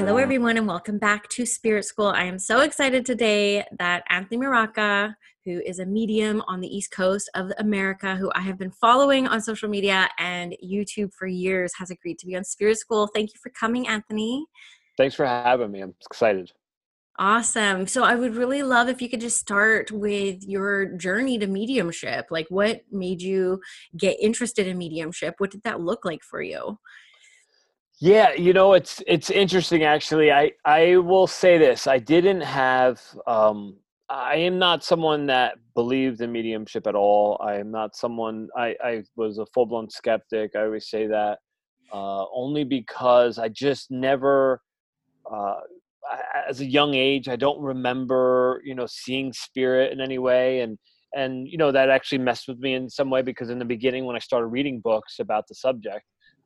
Hello, everyone, and welcome back to Spirit School. I am so excited today that Anthony Maraca, who is a medium on the East Coast of America, who I have been following on social media and YouTube for years, has agreed to be on Spirit School. Thank you for coming, Anthony. Thanks for having me. I'm excited. Awesome. So, I would really love if you could just start with your journey to mediumship. Like, what made you get interested in mediumship? What did that look like for you? Yeah, you know, it's it's interesting actually. I I will say this. I didn't have um I am not someone that believed in mediumship at all. I am not someone I I was a full-blown skeptic. I always say that uh only because I just never uh as a young age I don't remember, you know, seeing spirit in any way and and you know that actually messed with me in some way because in the beginning when I started reading books about the subject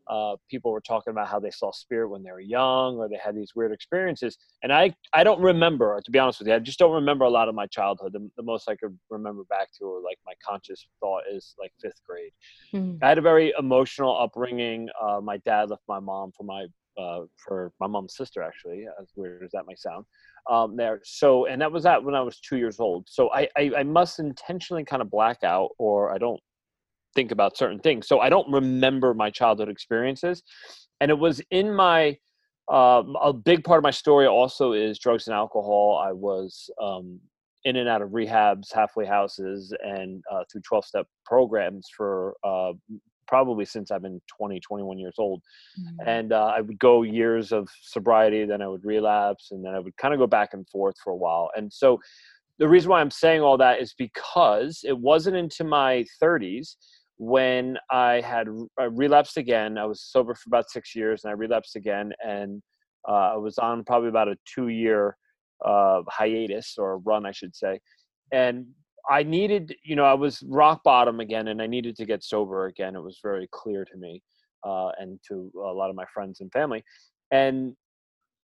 uh, people were talking about how they saw spirit when they were young or they had these weird experiences and i i don't remember to be honest with you i just don't remember a lot of my childhood the, the most i could remember back to or like my conscious thought is like fifth grade mm. i had a very emotional upbringing uh, my dad left my mom for my uh, for my mom's sister actually as weird as that might sound um, there so and that was that when i was two years old so I, I i must intentionally kind of black out or i don't think about certain things. So I don't remember my childhood experiences. And it was in my, um, a big part of my story also is drugs and alcohol. I was um, in and out of rehabs, halfway houses, and uh, through 12 step programs for uh, probably since I've been 20, 21 years old. Mm-hmm. And uh, I would go years of sobriety, then I would relapse, and then I would kind of go back and forth for a while. And so the reason why I'm saying all that is because it wasn't into my 30s when I had I relapsed again. I was sober for about six years, and I relapsed again, and uh, I was on probably about a two-year uh, hiatus or run, I should say. And I needed, you know, I was rock bottom again, and I needed to get sober again. It was very clear to me uh, and to a lot of my friends and family. And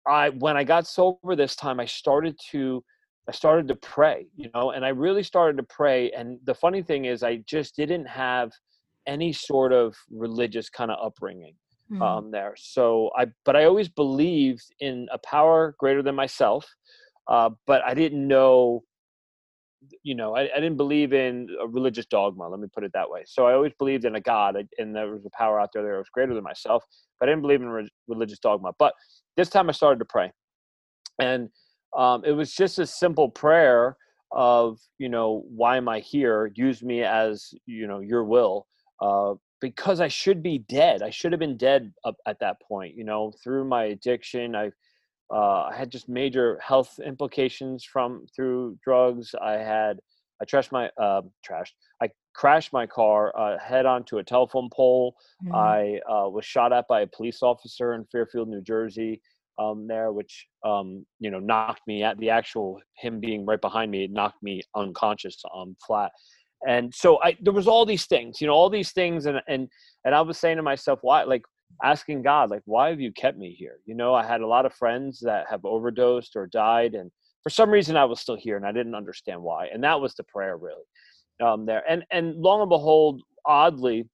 I, when I got sober this time, I started to I started to pray, you know, and I really started to pray. And the funny thing is, I just didn't have any sort of religious kind of upbringing mm. um, there. So I, but I always believed in a power greater than myself, uh, but I didn't know, you know, I, I, didn't believe in a religious dogma. Let me put it that way. So I always believed in a God, and there was a power out there that was greater than myself, but I didn't believe in re- religious dogma. But this time I started to pray, and um, it was just a simple prayer of you know why am i here? Use me as you know your will uh, because i should be dead. I should have been dead up at that point you know through my addiction i uh, i had just major health implications from through drugs. I had i trashed my uh, trashed i crashed my car uh, head onto a telephone pole. Mm-hmm. i uh, was shot at by a police officer in fairfield new jersey um, there, which um, you know knocked me at the actual him being right behind me. Knocked me unconscious, um, flat. And so I there was all these things, you know, all these things, and and and I was saying to myself, why, like asking God, like, why have you kept me here? You know, I had a lot of friends that have overdosed or died, and for some reason I was still here, and I didn't understand why. And that was the prayer, really, um, there. And and long and behold, oddly,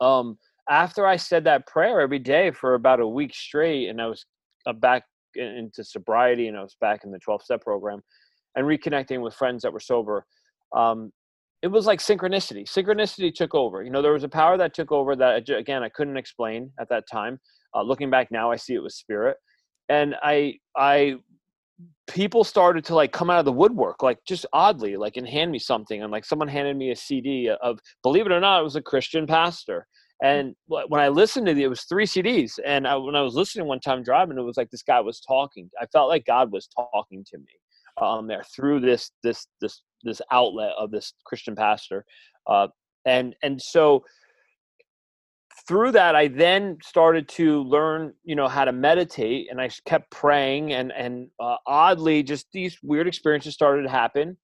um, after I said that prayer every day for about a week straight, and I was uh, back into sobriety, and I was back in the 12 step program, and reconnecting with friends that were sober. Um, it was like synchronicity. Synchronicity took over. You know, there was a power that took over that again I couldn't explain at that time. Uh, looking back now, I see it was spirit, and I I people started to like come out of the woodwork like just oddly like and hand me something and like someone handed me a cd of believe it or not it was a christian pastor and when I listened to it, it was three CDs. And I, when I was listening one time driving, it was like this guy was talking. I felt like God was talking to me um, there through this this this this outlet of this Christian pastor. Uh, and and so through that i then started to learn you know how to meditate and i kept praying and and uh, oddly just these weird experiences started to happen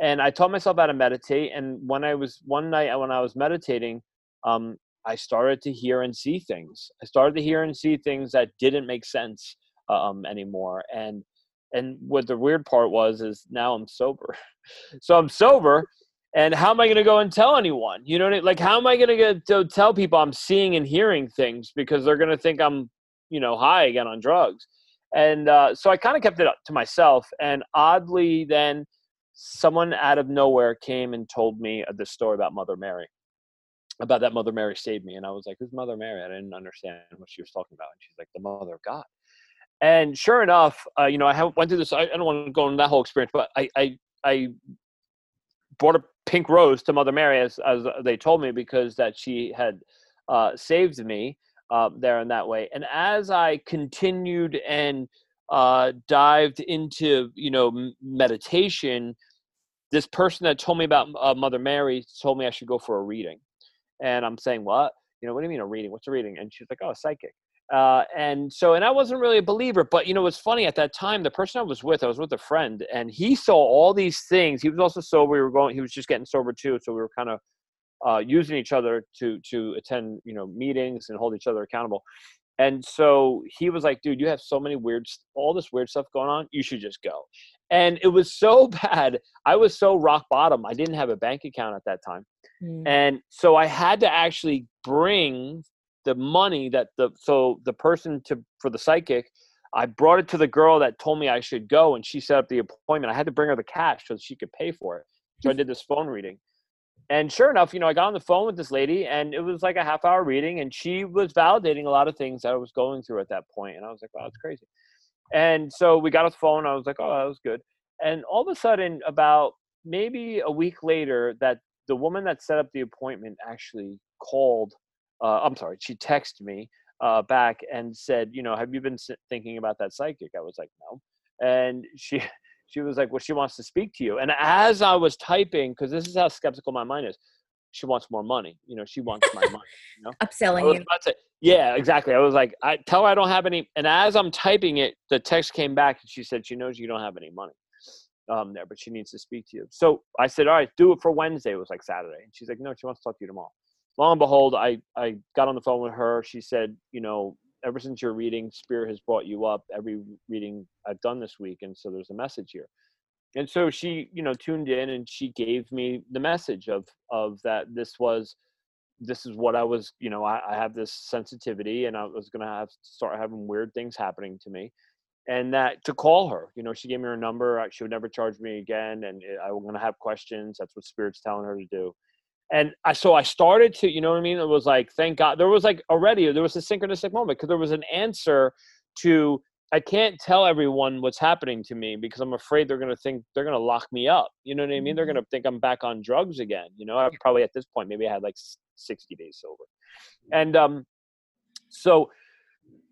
and i taught myself how to meditate and when i was one night when i was meditating um, i started to hear and see things i started to hear and see things that didn't make sense um, anymore and and what the weird part was is now i'm sober so i'm sober and how am I going to go and tell anyone? You know, I mean? like how am I going to tell people I'm seeing and hearing things because they're going to think I'm, you know, high again on drugs. And uh, so I kind of kept it up to myself. And oddly, then someone out of nowhere came and told me this story about Mother Mary, about that Mother Mary saved me. And I was like, "Who's Mother Mary?" I didn't understand what she was talking about. And she's like, "The Mother of God." And sure enough, uh, you know, I went through this. I, I don't want to go into that whole experience, but I, I, I brought a pink rose to Mother Mary, as, as they told me, because that she had uh, saved me uh, there in that way. And as I continued and uh, dived into, you know, meditation, this person that told me about uh, Mother Mary told me I should go for a reading. And I'm saying, what? You know, what do you mean a reading? What's a reading? And she's like, oh, a psychic. Uh, and so, and I wasn't really a believer, but you know, it's funny at that time, the person I was with, I was with a friend and he saw all these things. He was also sober. We were going, he was just getting sober too. So we were kind of, uh, using each other to, to attend, you know, meetings and hold each other accountable. And so he was like, dude, you have so many weird, all this weird stuff going on. You should just go. And it was so bad. I was so rock bottom. I didn't have a bank account at that time. Mm. And so I had to actually bring the money that the so the person to for the psychic i brought it to the girl that told me i should go and she set up the appointment i had to bring her the cash so she could pay for it so i did this phone reading and sure enough you know i got on the phone with this lady and it was like a half hour reading and she was validating a lot of things that i was going through at that point. and i was like wow that's crazy and so we got off the phone i was like oh that was good and all of a sudden about maybe a week later that the woman that set up the appointment actually called uh, I'm sorry, she texted me uh, back and said, you know, have you been thinking about that psychic? I was like, no. And she, she was like, well, she wants to speak to you. And as I was typing, because this is how skeptical my mind is, she wants more money. You know, she wants my money. You know, upselling you. To, yeah, exactly. I was like, I tell her I don't have any. And as I'm typing it, the text came back and she said she knows you don't have any money um, there, but she needs to speak to you. So I said, all right, do it for Wednesday. It was like Saturday. And she's like, no, she wants to talk to you tomorrow long and behold, I, I got on the phone with her. She said, you know, ever since your reading, Spirit has brought you up every reading I've done this week. And so there's a message here. And so she, you know, tuned in and she gave me the message of, of that this was, this is what I was, you know, I, I have this sensitivity and I was going to have to start having weird things happening to me. And that to call her, you know, she gave me her number. She would never charge me again. And i'm going to have questions. That's what Spirit's telling her to do and I so I started to, you know what I mean? It was like, thank God, there was like already there was a synchronistic moment because there was an answer to. I can't tell everyone what's happening to me because I'm afraid they're gonna think they're gonna lock me up. You know what I mean? They're mm-hmm. gonna think I'm back on drugs again. You know, I probably at this point maybe I had like 60 days sober, and um, so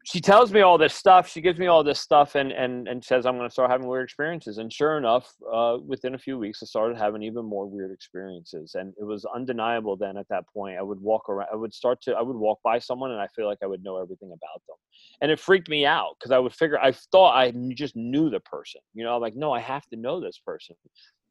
she tells me all this stuff. She gives me all this stuff and and and says I'm going to start having weird experiences. And sure enough, uh, within a few weeks, I started having even more weird experiences. And it was undeniable. Then at that point, I would walk around. I would start to. I would walk by someone, and I feel like I would know everything about them. And it freaked me out because I would figure. I thought I just knew the person. You know, I'm like, no, I have to know this person.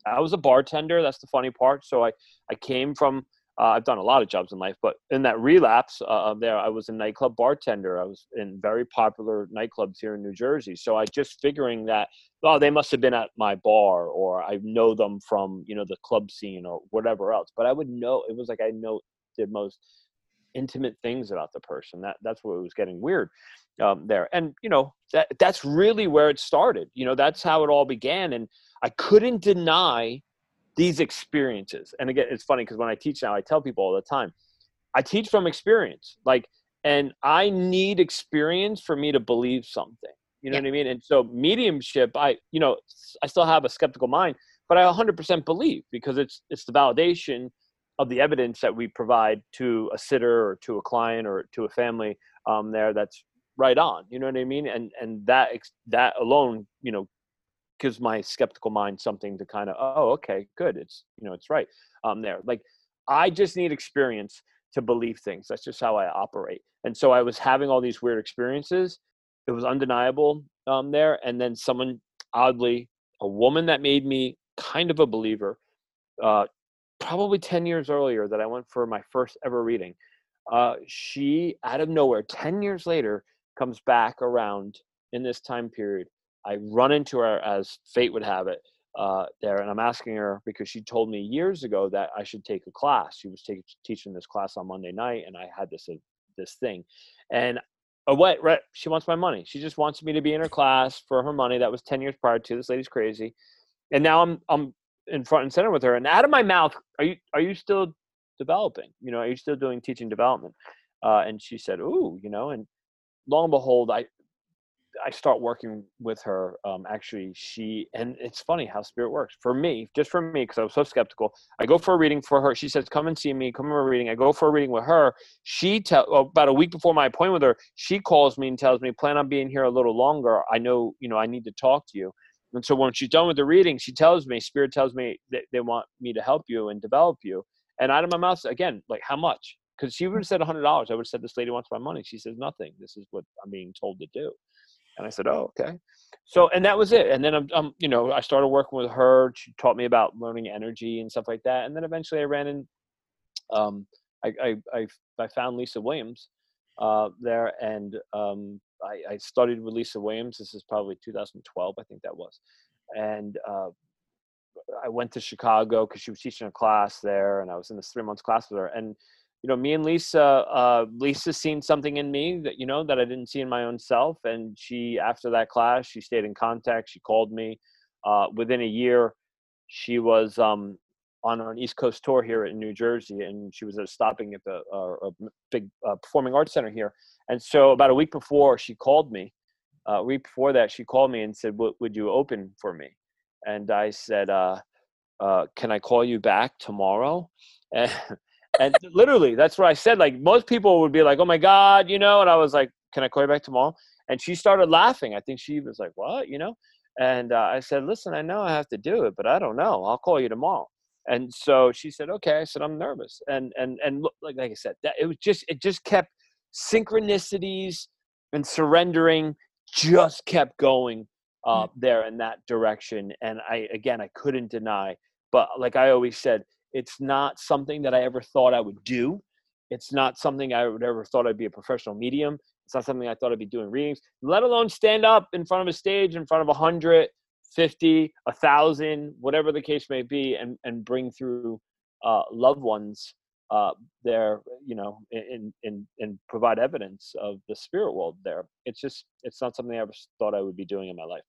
I was a bartender. That's the funny part. So I I came from uh, I've done a lot of jobs in life, but in that relapse uh, there, I was a nightclub bartender. I was in very popular nightclubs here in New Jersey. So I just figuring that, oh, they must have been at my bar, or I know them from you know the club scene or whatever else. But I would know it was like I know the most intimate things about the person. That that's what was getting weird um, there. And you know that that's really where it started. You know that's how it all began, and I couldn't deny these experiences. And again it's funny because when i teach now i tell people all the time i teach from experience like and i need experience for me to believe something you know yeah. what i mean? And so mediumship i you know i still have a skeptical mind but i 100% believe because it's it's the validation of the evidence that we provide to a sitter or to a client or to a family um, there that's right on you know what i mean? And and that that alone you know gives my skeptical mind something to kind of oh okay good it's you know it's right um there like i just need experience to believe things. That's just how I operate. And so I was having all these weird experiences. It was undeniable um, there. And then someone, oddly, a woman that made me kind of a believer, uh, probably 10 years earlier that I went for my first ever reading. Uh, she, out of nowhere, 10 years later, comes back around in this time period. I run into her as fate would have it uh, there, and I'm asking her because she told me years ago that I should take a class. She was taking teaching this class on Monday night, and I had this uh, this thing, and uh, what right, she wants my money. She just wants me to be in her class for her money. That was ten years prior to. This lady's crazy, and now I'm I'm in front and center with her, and out of my mouth, are you are you still developing? You know, are you still doing teaching development? Uh, and she said, "Ooh, you know," and long and behold, I I start working with her. Um, actually, she and it's funny how spirit works for me, just for me, because I was so skeptical. I go for a reading for her. She says, "Come and see me. Come for a reading." I go for a reading with her. She tell about a week before my appointment with her. She calls me and tells me, "Plan on being here a little longer. I know, you know, I need to talk to you." And so when she's done with the reading, she tells me, Spirit tells me that they want me to help you and develop you. And out of my mouth, again, like how much? Because she would have said $100. I would have said, This lady wants my money. She says, Nothing. This is what I'm being told to do. And I said, "Oh, okay." So, and that was it. And then I'm, I'm, you know, I started working with her. She taught me about learning energy and stuff like that. And then eventually, I ran in. Um, I, I, I, I found Lisa Williams uh, there, and um, I, I, studied with Lisa Williams. This is probably 2012, I think that was, and uh, I went to Chicago because she was teaching a class there, and I was in this three months class with her. And you know, me and Lisa, uh, Lisa seen something in me that, you know, that I didn't see in my own self. And she, after that class, she stayed in contact. She called me. Uh, within a year, she was um, on an East Coast tour here in New Jersey, and she was uh, stopping at the uh, big uh, performing arts center here. And so, about a week before, she called me. Uh, a week before that, she called me and said, "Would you open for me?" And I said, uh, "Can I call you back tomorrow?" And and literally that's what i said like most people would be like oh my god you know and i was like can i call you back tomorrow? And she started laughing. I think she was like what? you know? And uh, i said listen i know i have to do it but i don't know. I'll call you tomorrow. And so she said okay. I said i'm nervous. And and and look, like, like i said that it was just it just kept synchronicities and surrendering just kept going uh, there in that direction. And i again i couldn't deny but like i always said it's not something that I ever thought I would do. It's not something I would ever thought I'd be a professional medium. It's not something I thought I'd be doing readings, let alone stand up in front of a stage in front of a hundred, fifty, a thousand, whatever the case may be, and and bring through uh, loved ones uh, there, you know, and and and provide evidence of the spirit world there. It's just it's not something I ever thought I would be doing in my life.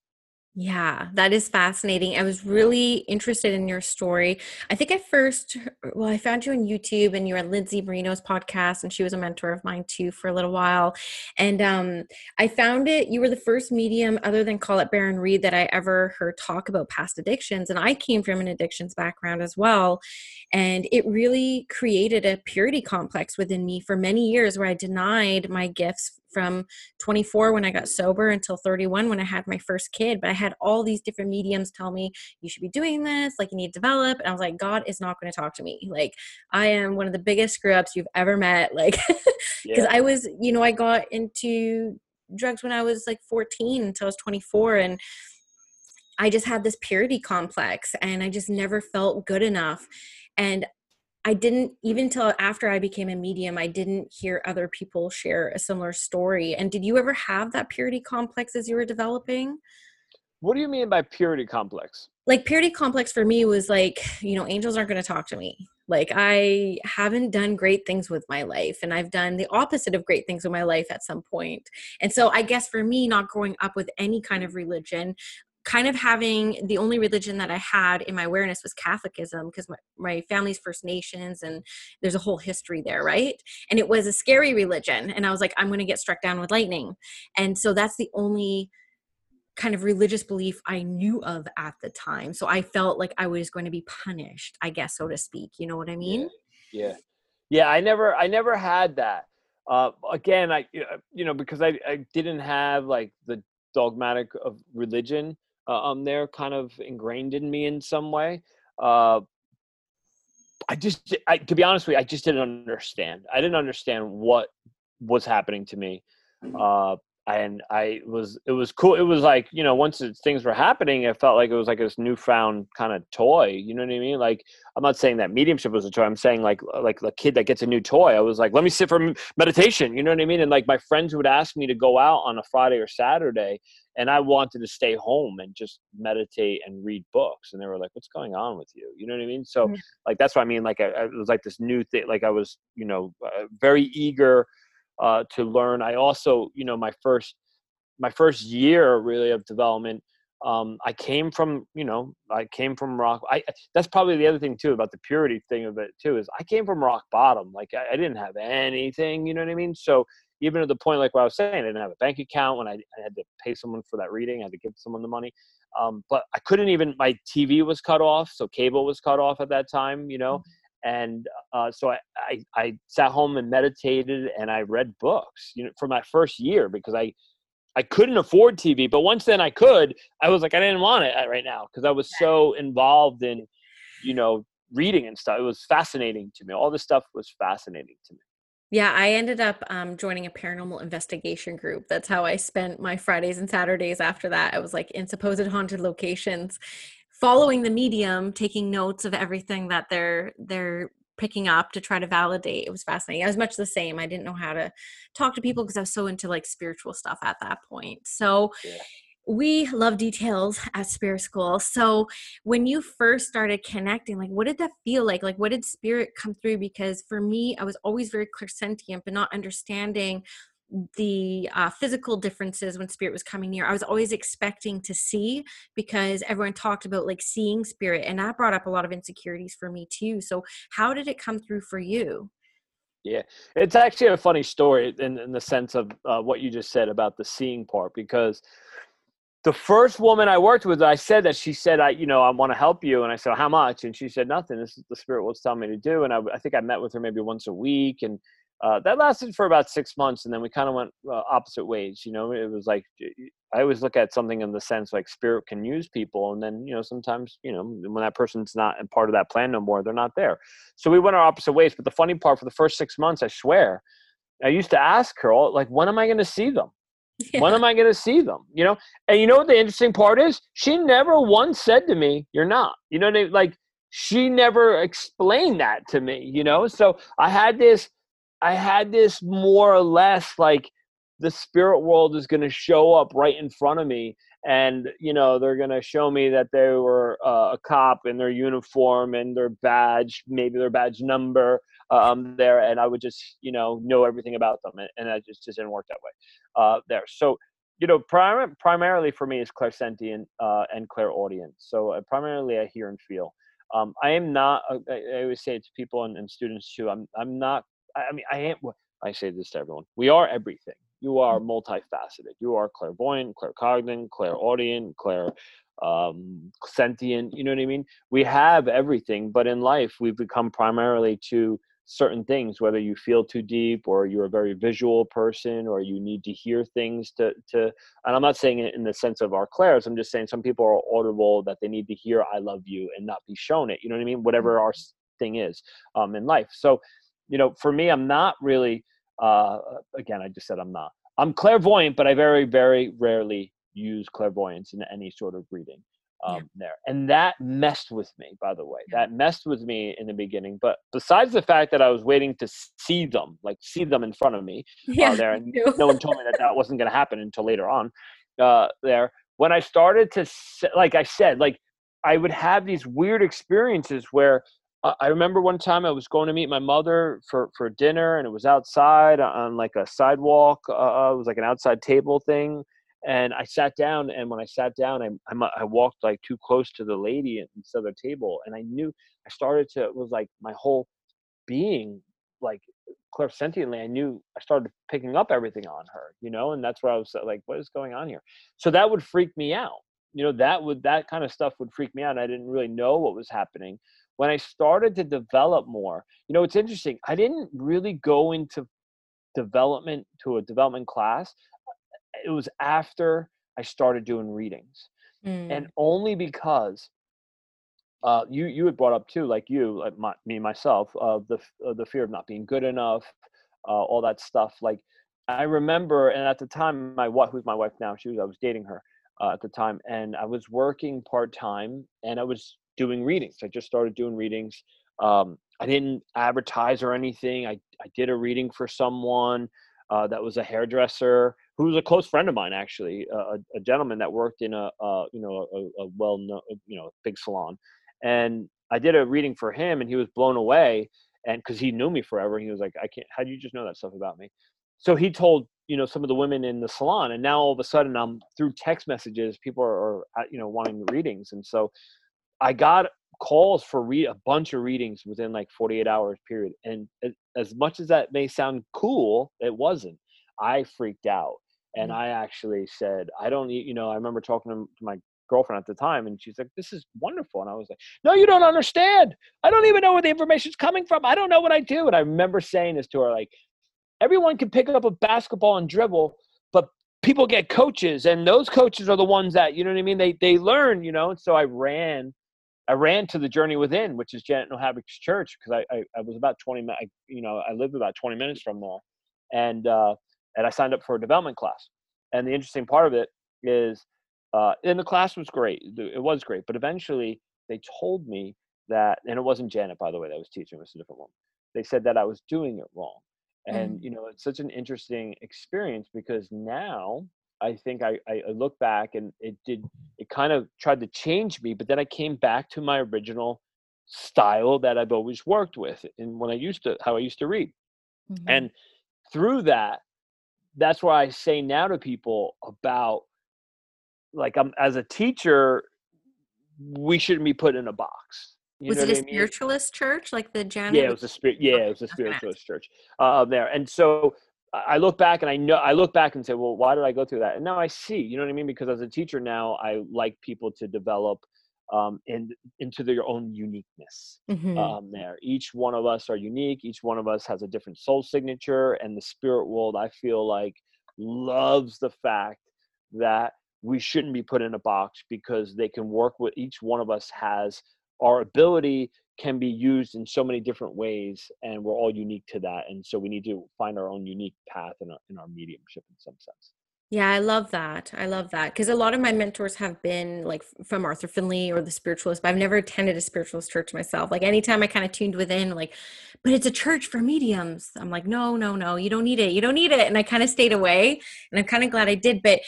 Yeah, that is fascinating. I was really interested in your story. I think I first, well, I found you on YouTube and you were on Lindsay Marino's podcast, and she was a mentor of mine too for a little while. And um, I found it, you were the first medium other than Colette Baron Reid that I ever heard talk about past addictions. And I came from an addictions background as well. And it really created a purity complex within me for many years where I denied my gifts from 24 when I got sober until 31 when I had my first kid. But I had all these different mediums tell me, you should be doing this, like you need to develop. And I was like, God is not going to talk to me. Like, I am one of the biggest screw ups you've ever met. Like, because yeah. I was, you know, I got into drugs when I was like 14 until I was 24. And I just had this purity complex and I just never felt good enough. And I didn't even till after I became a medium, I didn't hear other people share a similar story. And did you ever have that purity complex as you were developing? What do you mean by purity complex? Like purity complex for me was like, you know, angels aren't going to talk to me. Like I haven't done great things with my life and I've done the opposite of great things with my life at some point. And so I guess for me not growing up with any kind of religion, kind of having the only religion that I had in my awareness was Catholicism because my, my family's First Nations and there's a whole history there, right? And it was a scary religion. And I was like, I'm going to get struck down with lightning. And so that's the only kind of religious belief I knew of at the time. So I felt like I was going to be punished, I guess, so to speak. You know what I mean? Yeah. Yeah. yeah I never, I never had that. Uh, again, I, you know, because I, I didn't have like the dogmatic of religion um, they're kind of ingrained in me in some way. Uh, I just, I, to be honest with you, I just didn't understand. I didn't understand what was happening to me. Uh, and I was it was cool. It was like you know once it, things were happening, it felt like it was like this newfound kind of toy. You know what I mean? Like I'm not saying that mediumship was a toy. I'm saying like like the kid that gets a new toy. I was like, let me sit for meditation. You know what I mean? And like my friends would ask me to go out on a Friday or Saturday, and I wanted to stay home and just meditate and read books. And they were like, what's going on with you? You know what I mean? So mm-hmm. like that's what I mean. Like I, I, it was like this new thing. Like I was you know uh, very eager uh, to learn. I also, you know, my first my first year really of development, um, I came from, you know, I came from rock. I that's probably the other thing too about the purity thing of it too is I came from rock bottom. Like I, I didn't have anything, you know what I mean? So even at the point like what I was saying, I didn't have a bank account when I, I had to pay someone for that reading. I had to give someone the money. Um, but I couldn't even. My TV was cut off, so cable was cut off at that time. You know. Mm-hmm and uh, so I, I, I sat home and meditated and I read books, you know, for my first year because I I couldn't afford TV, but once then I could. I was like I didn't want it uh, right now because I was so involved in, you know, reading and stuff. It was fascinating to me. All this stuff was fascinating to me. Yeah, I ended up um, joining a paranormal investigation group. That's how I spent my Fridays and Saturdays after that. I was like in supposed haunted locations following the medium taking notes of everything that they're they're picking up to try to validate it was fascinating. I was much the same i didn't know how to talk to people because i was so into like spiritual stuff at that point. So yeah. we love details at spirit school. So when you first started connecting like what did that feel like? Like what did spirit come through? Because for me i was always very clairsentient but not understanding the uh, physical differences when spirit was coming near i was always expecting to see because everyone talked about like seeing spirit and that brought up a lot of insecurities for me too so how did it come through for you yeah it's actually a funny story in, in the sense of uh, what you just said about the seeing part because the first woman I worked with, I said that she said, I, you know, I want to help you. And I said, how much? And she said, nothing. This is the spirit was telling me to do. And I, I think I met with her maybe once a week. And uh, that lasted for about six months and then we kind of went uh, opposite ways you know? It was like i always look at something in the sense like spirit can use people and then you know sometimes you know when that person's not part of that plan no more they're not there. So we went our opposite ways but the funny part for the first six months i swear i used to ask her all like when am i going to see them? Yeah. when am i going to see them? You know? And you know what the interesting part is? She never once said to me you're not. You know I mean? like she never explained that to me you know? So i had this I had this more or less like the spirit world is going to show up right in front of me and you know they're going to show me that they were uh, a cop in their uniform and their badge maybe their badge number um, there and i would just you know know everything about them and, and that just, just didn't work that way uh, there so you know prim- primarily for me is clairsentient uh, and clairaudient so uh, primarily i hear and feel um, I am not. Uh, I always say to people and, and students too. I'm. I'm not I mean, I am. I say this to everyone: we are everything. You are mm. multifaceted. You are clairvoyant, claircognizant, clairaudient, clair um, sentient. You know what I mean? We have everything, but in life, we've become primarily to certain things. Whether you feel too deep, or you're a very visual person, or you need to hear things to to. And I'm not saying it in the sense of our clairs. I'm just saying some people are audible that they need to hear "I love you" and not be shown it. You know what I mean? Whatever our thing is um, in life. So you know, for me, I'm not really. Uh, again, I just said I'm not. I'm clairvoyant, but I very, very rarely use clairvoyance in any sort of reading um, yeah. there. And that messed with me, by the way. That messed with me in the beginning. But besides the fact that I was waiting to see them, like see them in front of me uh, yeah, uh, there, and no one told me that that wasn't going to happen until later on uh, there. When I started to, like I said, like I would have these weird experiences where I remember one time I was going to meet my mother for, for dinner, and it was outside on like a sidewalk. Uh, uh, it was like an outside table thing, and I sat down. And when I sat down, I I, I walked like too close to the lady at of other table, and I knew I started to. It was like my whole being, like clairsentiently, I knew I started picking up everything on her, you know, and that's where I was like, what is going on here? So that would freak me out. You know, that would that kind of stuff would freak me out. I didn't really know what was happening when I started to develop more, you know, it's interesting. I didn't really go into development to a development class. It was after I started doing readings. Mm. And only because uh, you you had brought up too, like you, like my, me myself, uh, the uh, the fear of not being good enough, uh, all that stuff. Like I remember, and at the time, my wife, who's my wife now, she was I was dating her uh, at the time, and I was working part time, and I was doing readings. I just started doing readings. Um, I didn't advertise or anything. I I did a reading for someone uh, that was a hairdresser who was a close friend of mine, actually, a, a gentleman that worked in a, you know a, a well known you know big salon, and I did a reading for him, and he was blown away, and because he knew me forever, And he was like, I can't. How do you just know that stuff about me? So he told you know some of the women in the salon, and now all of a sudden I'm through text messages, people are, are uh, you know wanting readings, and so I got calls for read a bunch of readings within like 48 hours period and as much as that may sound cool it wasn't. I freaked out and mm-hmm. i actually said i don't you know i remember talking to my girlfriend at the time and she's like this is wonderful and i was like no you don't understand! I don't even know where the information's coming from! I don't know what i do! And i remember saying this to her like everyone can pick up a basketball and dribble but people get coaches and those coaches are the ones that you know what i mean? They they learn you know? And so i ran I ran to the Journey Within, which is Janet Nohavec's church, because I, I, I, was about 20 minutes, you know, I lived about 20 minutes from there. And, uh, and I signed up for a development class. And the interesting part of it is, uh, and the class was great. It was great. But eventually they told me that, and it wasn't Janet, by the way, that was teaching, it was a different one. They said that I was doing it wrong. And, mm. you know, it's such an interesting experience because now I think I, I look back and it did it kind of tried to change me, but then I came back to my original style that I've always worked with and when I used to how I used to read. Mm-hmm. And through that, that's why I say now to people about like I'm as a teacher, we shouldn't be put in a box. You was it a I mean? spiritualist church like the Janet? Yeah, it was a spirit. Yeah, it was a spiritualist church uh, there. And so I look back and I know I look back and say, well, why did I go through that? And now I see, you know what I mean? Because as a teacher now, I like people to develop um, in, into their own uniqueness mm-hmm. um, there. Each one of us are unique. Each one of us has a different soul signature, and the spirit world, I feel like, loves the fact that we shouldn't be put in a box because they can work with each one of us has our ability can be used in so many different ways and we're all unique to that and so we need to find our own unique path in our, in our mediumship in some sense yeah, I love that. I love that because a lot of my mentors have been like from Arthur Findlay or the spiritualist, but I've never attended a spiritualist church myself. Like anytime I kind of tuned within, like, but it's a church for mediums. I'm like, no, no, no, you don't need it. You don't need it. And I kind of stayed away and I'm kind of glad I did. But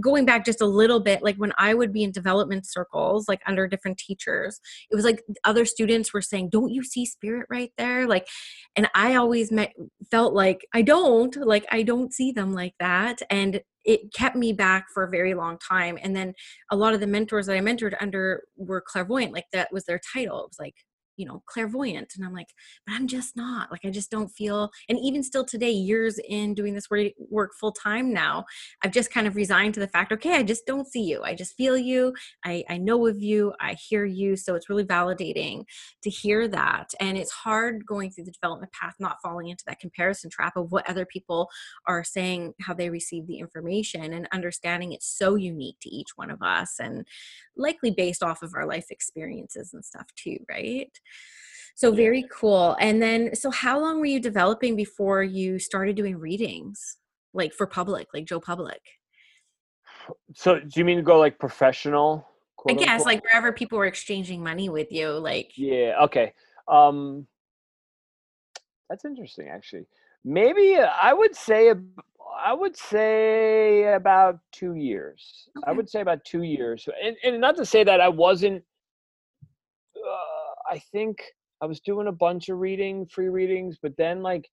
going back just a little bit, like when I would be in development circles, like under different teachers, it was like other students were saying, don't you see spirit right there? Like, and I always met, felt like I don't, like, I don't see them like that. And it kept me back for a very long time and then a lot of the mentors that i mentored under were clairvoyant like that was their title. It was like you know clairvoyant and i'm like but i'm just not like i just don't feel and even still today years in doing this work full time now i've just kind of resigned to the fact okay i just don't see you i just feel you i i know of you i hear you so it's really validating to hear that and it's hard going through the development path not falling into that comparison trap of what other people are saying how they receive the information and understanding it's so unique to each one of us and likely based off of our life experiences and stuff too right so very cool. And then, so how long were you developing before you started doing readings, like for public, like Joe Public? So, do you mean to go like professional? I guess unquote? like wherever people were exchanging money with you, like. Yeah. Okay. Um, that's interesting, actually. Maybe uh, I would say I would say about two years. Okay. I would say about two years, and, and not to say that I wasn't. I think I was doing a bunch of reading, free readings, but then like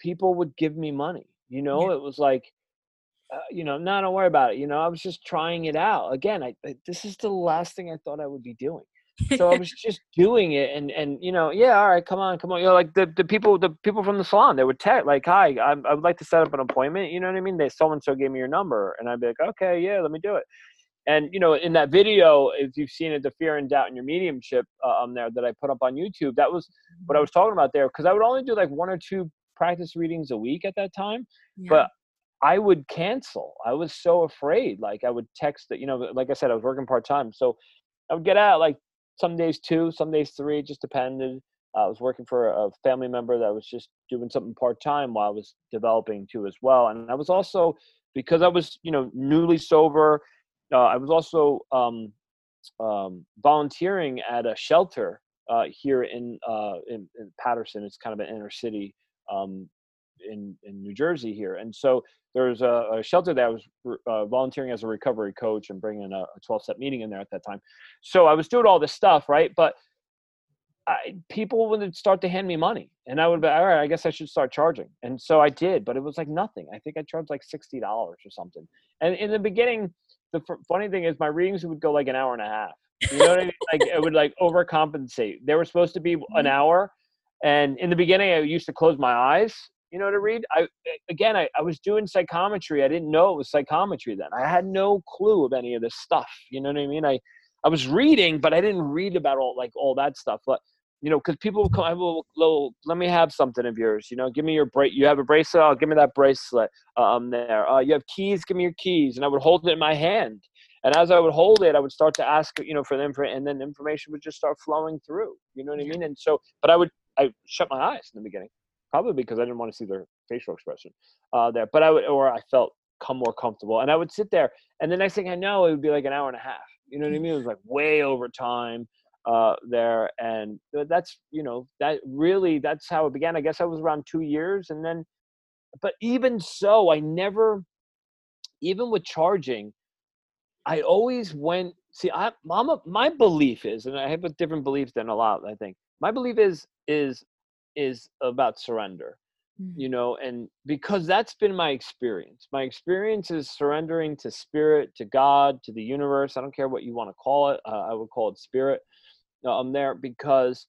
people would give me money. You know, yeah. it was like, uh, you know, no, don't worry about it. You know, I was just trying it out. Again, I, I this is the last thing I thought I would be doing. so I was just doing it, and and you know, yeah, all right, come on, come on. You know, like the, the people, the people from the salon, they would text like, "Hi, I, I would like to set up an appointment." You know what I mean? They so and so gave me your number, and I'd be like, "Okay, yeah, let me do it." And you know in that video if you've seen it the fear and doubt in your mediumship uh, um there that i put up on youtube that was what i was talking about there because i would only do like one or two practice readings a week at that time yeah. but i would cancel i was so afraid like i would text that you know like i said i was working part-time so i would get out like some days two, some days three, just depended. I was working for a family member that was just doing something part time while I was developing too as well. And I was also because I was you know newly sober. Uh, I was also um, um, volunteering at a shelter uh, here in, uh, in, in Paterson. It's kind of an inner city um, in in New Jersey here, and so there's a, a shelter that I was uh, volunteering as a recovery coach and bringing a 12 step meeting in there at that time. So I was doing all this stuff, right? But I, people would start to hand me money, and I would be all right. I guess I should start charging, and so I did. But it was like nothing. I think I charged like sixty dollars or something. And in the beginning, the f- funny thing is, my readings would go like an hour and a half. You know what I mean? Like it would like overcompensate. They were supposed to be an mm-hmm. hour, and in the beginning, I used to close my eyes. You know to read. I again, I, I was doing psychometry. I didn't know it was psychometry then. I had no clue of any of this stuff. You know what I mean? I I was reading, but I didn't read about all like all that stuff. But you know, because people will come, I will, will, let me have something of yours. You know, give me your bracelet. You have a bracelet. I'll give me that bracelet. Um, there. Uh, you have keys. Give me your keys. And I would hold it in my hand. And as I would hold it, I would start to ask, you know, for them, for, and then information would just start flowing through. You know what I mean? And so, but I would, I shut my eyes in the beginning, probably because I didn't want to see their facial expression uh, there. But I would, or I felt come more comfortable, and I would sit there, and the next thing I know, it would be like an hour and a half. You know what I mean? It was like way over time uh, there, and that's you know that really that's how it began. I guess I was around two years, and then, but even so, I never, even with charging, I always went. See, I, mama, my belief is, and I have a different belief than a lot. I think my belief is is is about surrender mm-hmm. you know and because that's been my experience my experience is surrendering to spirit to god to the universe i don't care what you want to call it uh, i would call it spirit um, there because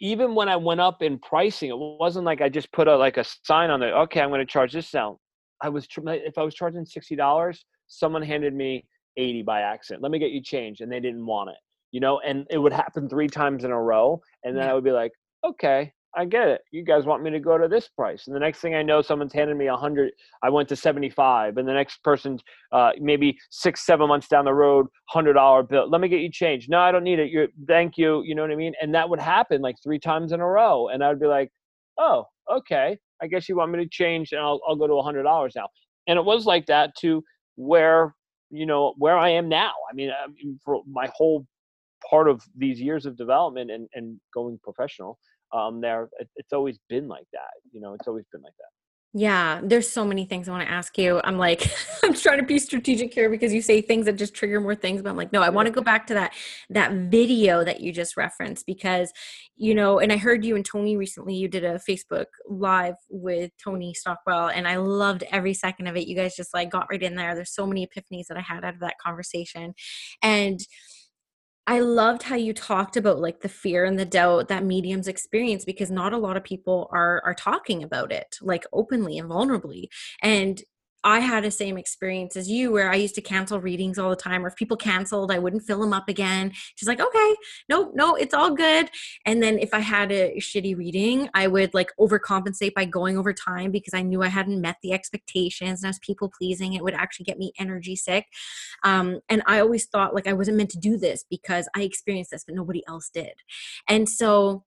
even when I went up in pricing, it wasn't like I just put a like a sign on there. Okay, I'm going to charge this down. I was if I was charging sixty dollars, someone handed me eighty by accident. Let me get you change, and they didn't want it. You know, and it would happen three times in a row, and then I would be like, okay, I get it. You guys want me to go to this price. And the next thing I know, someone's handed me a hundred. I went to 75. And the next person's uh, maybe six, seven months down the road, hundred dollar bill. Let me get you change. No, I don't need it. You're thank you. You know what I mean? And that would happen like three times in a row. And I would be like, oh, okay. I guess you want me to change and I'll, I'll go to a hundred dollars now. And it was like that to where, you know, where I am now. I mean, I mean for my whole part of these years of development and, and going professional, um, there. it's always been like that. You know, it's always been like that. Yeah, there's so many things I want to ask you. I'm like, I'm trying to be strategic here because you say things that just trigger more things. But I'm like, no, I want to go back to that that video that you just referenced because, you know, and I heard you and Tony recently. You did a Facebook live with Tony Stockwell, and I loved every second of it. You guys just like got right in there. There's so many epiphanies that I had out of that conversation, and I loved how you talked about like the fear and the doubt that mediums experience because not a lot of people are are talking about it like openly and vulnerably. And I had the same experience as you where I used to cancel readings all the time, or if people canceled, I wouldn't fill them up again. She's like, okay, no, no, it's all good. And then if I had a shitty reading, I would like overcompensate by going over time because I knew I hadn't met the expectations and I was people pleasing. It would actually get me energy sick. Um, and I always thought like I wasn't meant to do this because I experienced this, but nobody else did. And so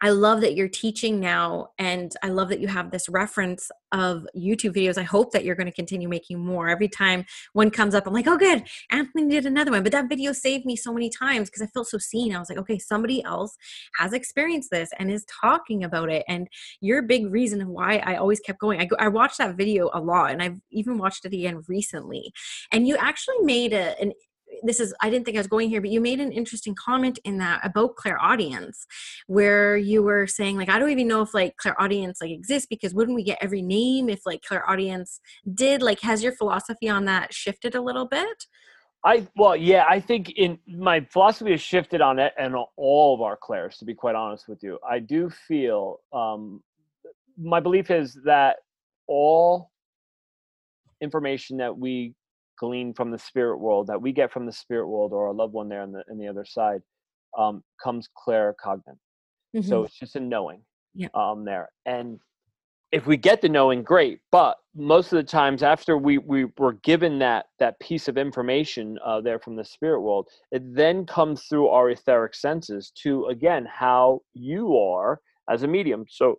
I love that you're teaching now, and I love that you have this reference of YouTube videos. I hope that you're going to continue making more. Every time one comes up, I'm like, oh, good, Anthony did another one. But that video saved me so many times because I felt so seen. I was like, okay, somebody else has experienced this and is talking about it. And you're a big reason why I always kept going. I, go, I watched that video a lot, and I've even watched it again recently. And you actually made a, an this is i didn't think i was going here but you made an interesting comment in that about clairaudience where you were saying like i don't even know if like clairaudience like exists because wouldn't we get every name if like clairaudience did? Like has your philosophy on that shifted a little bit? I well, yeah, I think in my philosophy has shifted on it and all of our clairs To be quite honest with you, I do feel um, my belief is that all information that we glean from the spirit world that we get from the spirit world or a loved one there on the in the other side um, comes claircognizant. Mm-hmm. So it's just a knowing yeah. um, there. And if we get the knowing great but most of the times after we, we were given that that piece of information uh, there from the spirit world it then comes through our etheric senses to again how you are as a medium so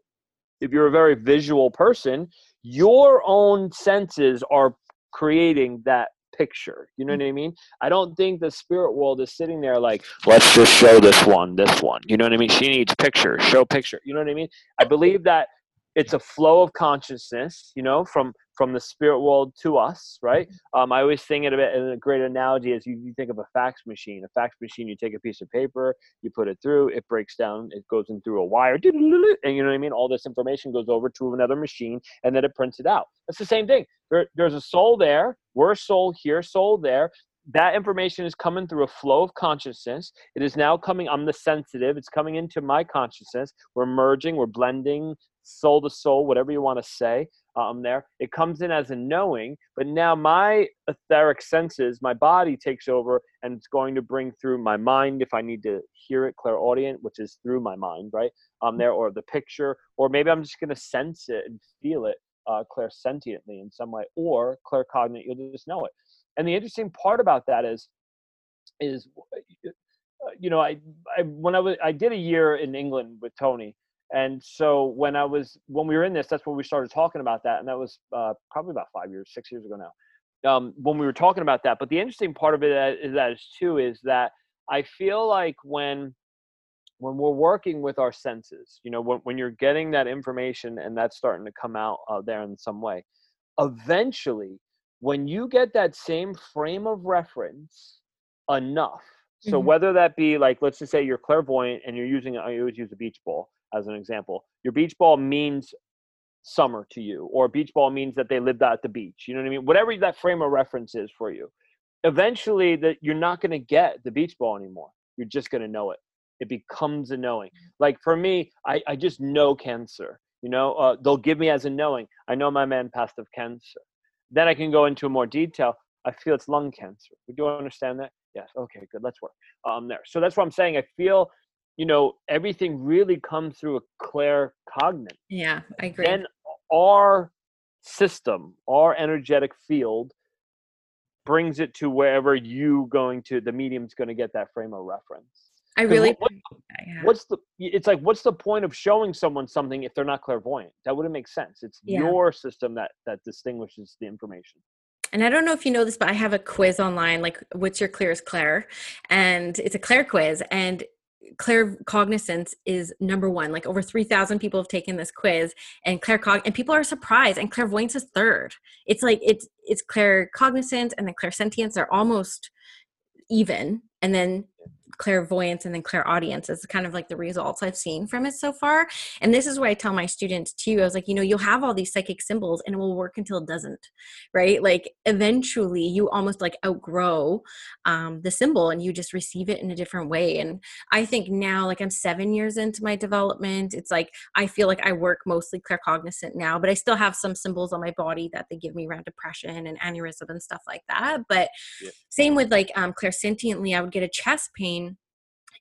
if you're a very visual person your own senses are creating that picture. You know mm. what I mean? I don't think the spirit world is sitting there like, let's just show this one, this one. You know what I mean? She needs picture, show picture. You know what I mean? I believe that it's a flow of consciousness, you know, from from the spirit world to us, right? Mm-hmm. Um, I always think of it in a great analogy as you, you think of a fax machine. A fax machine, you take a piece of paper, you put it through, it breaks down, it goes in through a wire, and you know what I mean? All this information goes over to another machine, and then it prints it out. That's the same thing. There, there's a soul there, we're soul here, soul there that information is coming through a flow of consciousness. It is now coming, I'm the sensitive, it's coming into my consciousness. We're merging, we're blending soul to soul, whatever you want to say. Um, there, it comes in as a knowing, but now my etheric senses, my body takes over, and it's going to bring through my mind if I need to hear it, clairaudient, which is through my mind, right? Um, there, or the picture, or maybe I'm just going to sense it and feel it uh, clairsentiently in some way, or claircognate, you'll just know it. And the interesting part about that is, is uh, you know, I, I when I was I did a year in England with Tony, and so when I was when we were in this, that's when we started talking about that, and that was uh, probably about five years, six years ago now. Um, when we were talking about that, but the interesting part of it uh, is that is too is that I feel like when when we're working with our senses, you know, when, when you're getting that information and that's starting to come out uh, there in some way, eventually, when you get that same frame of reference enough, so mm-hmm. whether that be like, let's just say you're clairvoyant and you're using, I always use a beach ball as an example. Your beach ball means summer to you, or beach ball means that they lived out at the beach. You know what I mean? Whatever that frame of reference is for you. Eventually, that you're not going to get the beach ball anymore. You're just going to know it. It becomes a knowing. Like for me, I, I just know cancer. You know, uh, they'll give me as a knowing. I know my man passed of cancer. Then I can go into more detail. I feel it's lung cancer. Would you understand that? Yes. Okay. Good. Let's work um, there. So that's what I'm saying. I feel you know, everything really comes through a clear cognate. Yeah, I agree. And our system, our energetic field brings it to wherever you going to the medium's going to get that frame of reference. I really what, yeah. what's the it's like what's the point of showing someone something if they're not clairvoyant? That wouldn't make sense. It's yeah. your system that that distinguishes the information and I don't know if you know this, but I have a quiz online, like what's your clearest clair? And it's a clair quiz. And claircognizance is number one. Like over 3,000 people have taken this quiz and claircog and people are surprised and clairvoyance is third. It's like it's it's claircognizance and then clairsentience are almost even and then clairvoyance and then clairaudience is kind of like the results I've seen from it so far. And this is what I tell my students too. I was like, you know, you'll have all these psychic symbols and it will work until it doesn't, right? Like eventually you almost like outgrow um, the symbol and you just receive it in a different way. And I think now, like I'm seven years into my development, it's like I feel like I work mostly claircognizant now, but I still have some symbols on my body that they give me around depression and aneurysm and stuff like that. But yeah. same with like um, clairsentiently, I would get a chest pain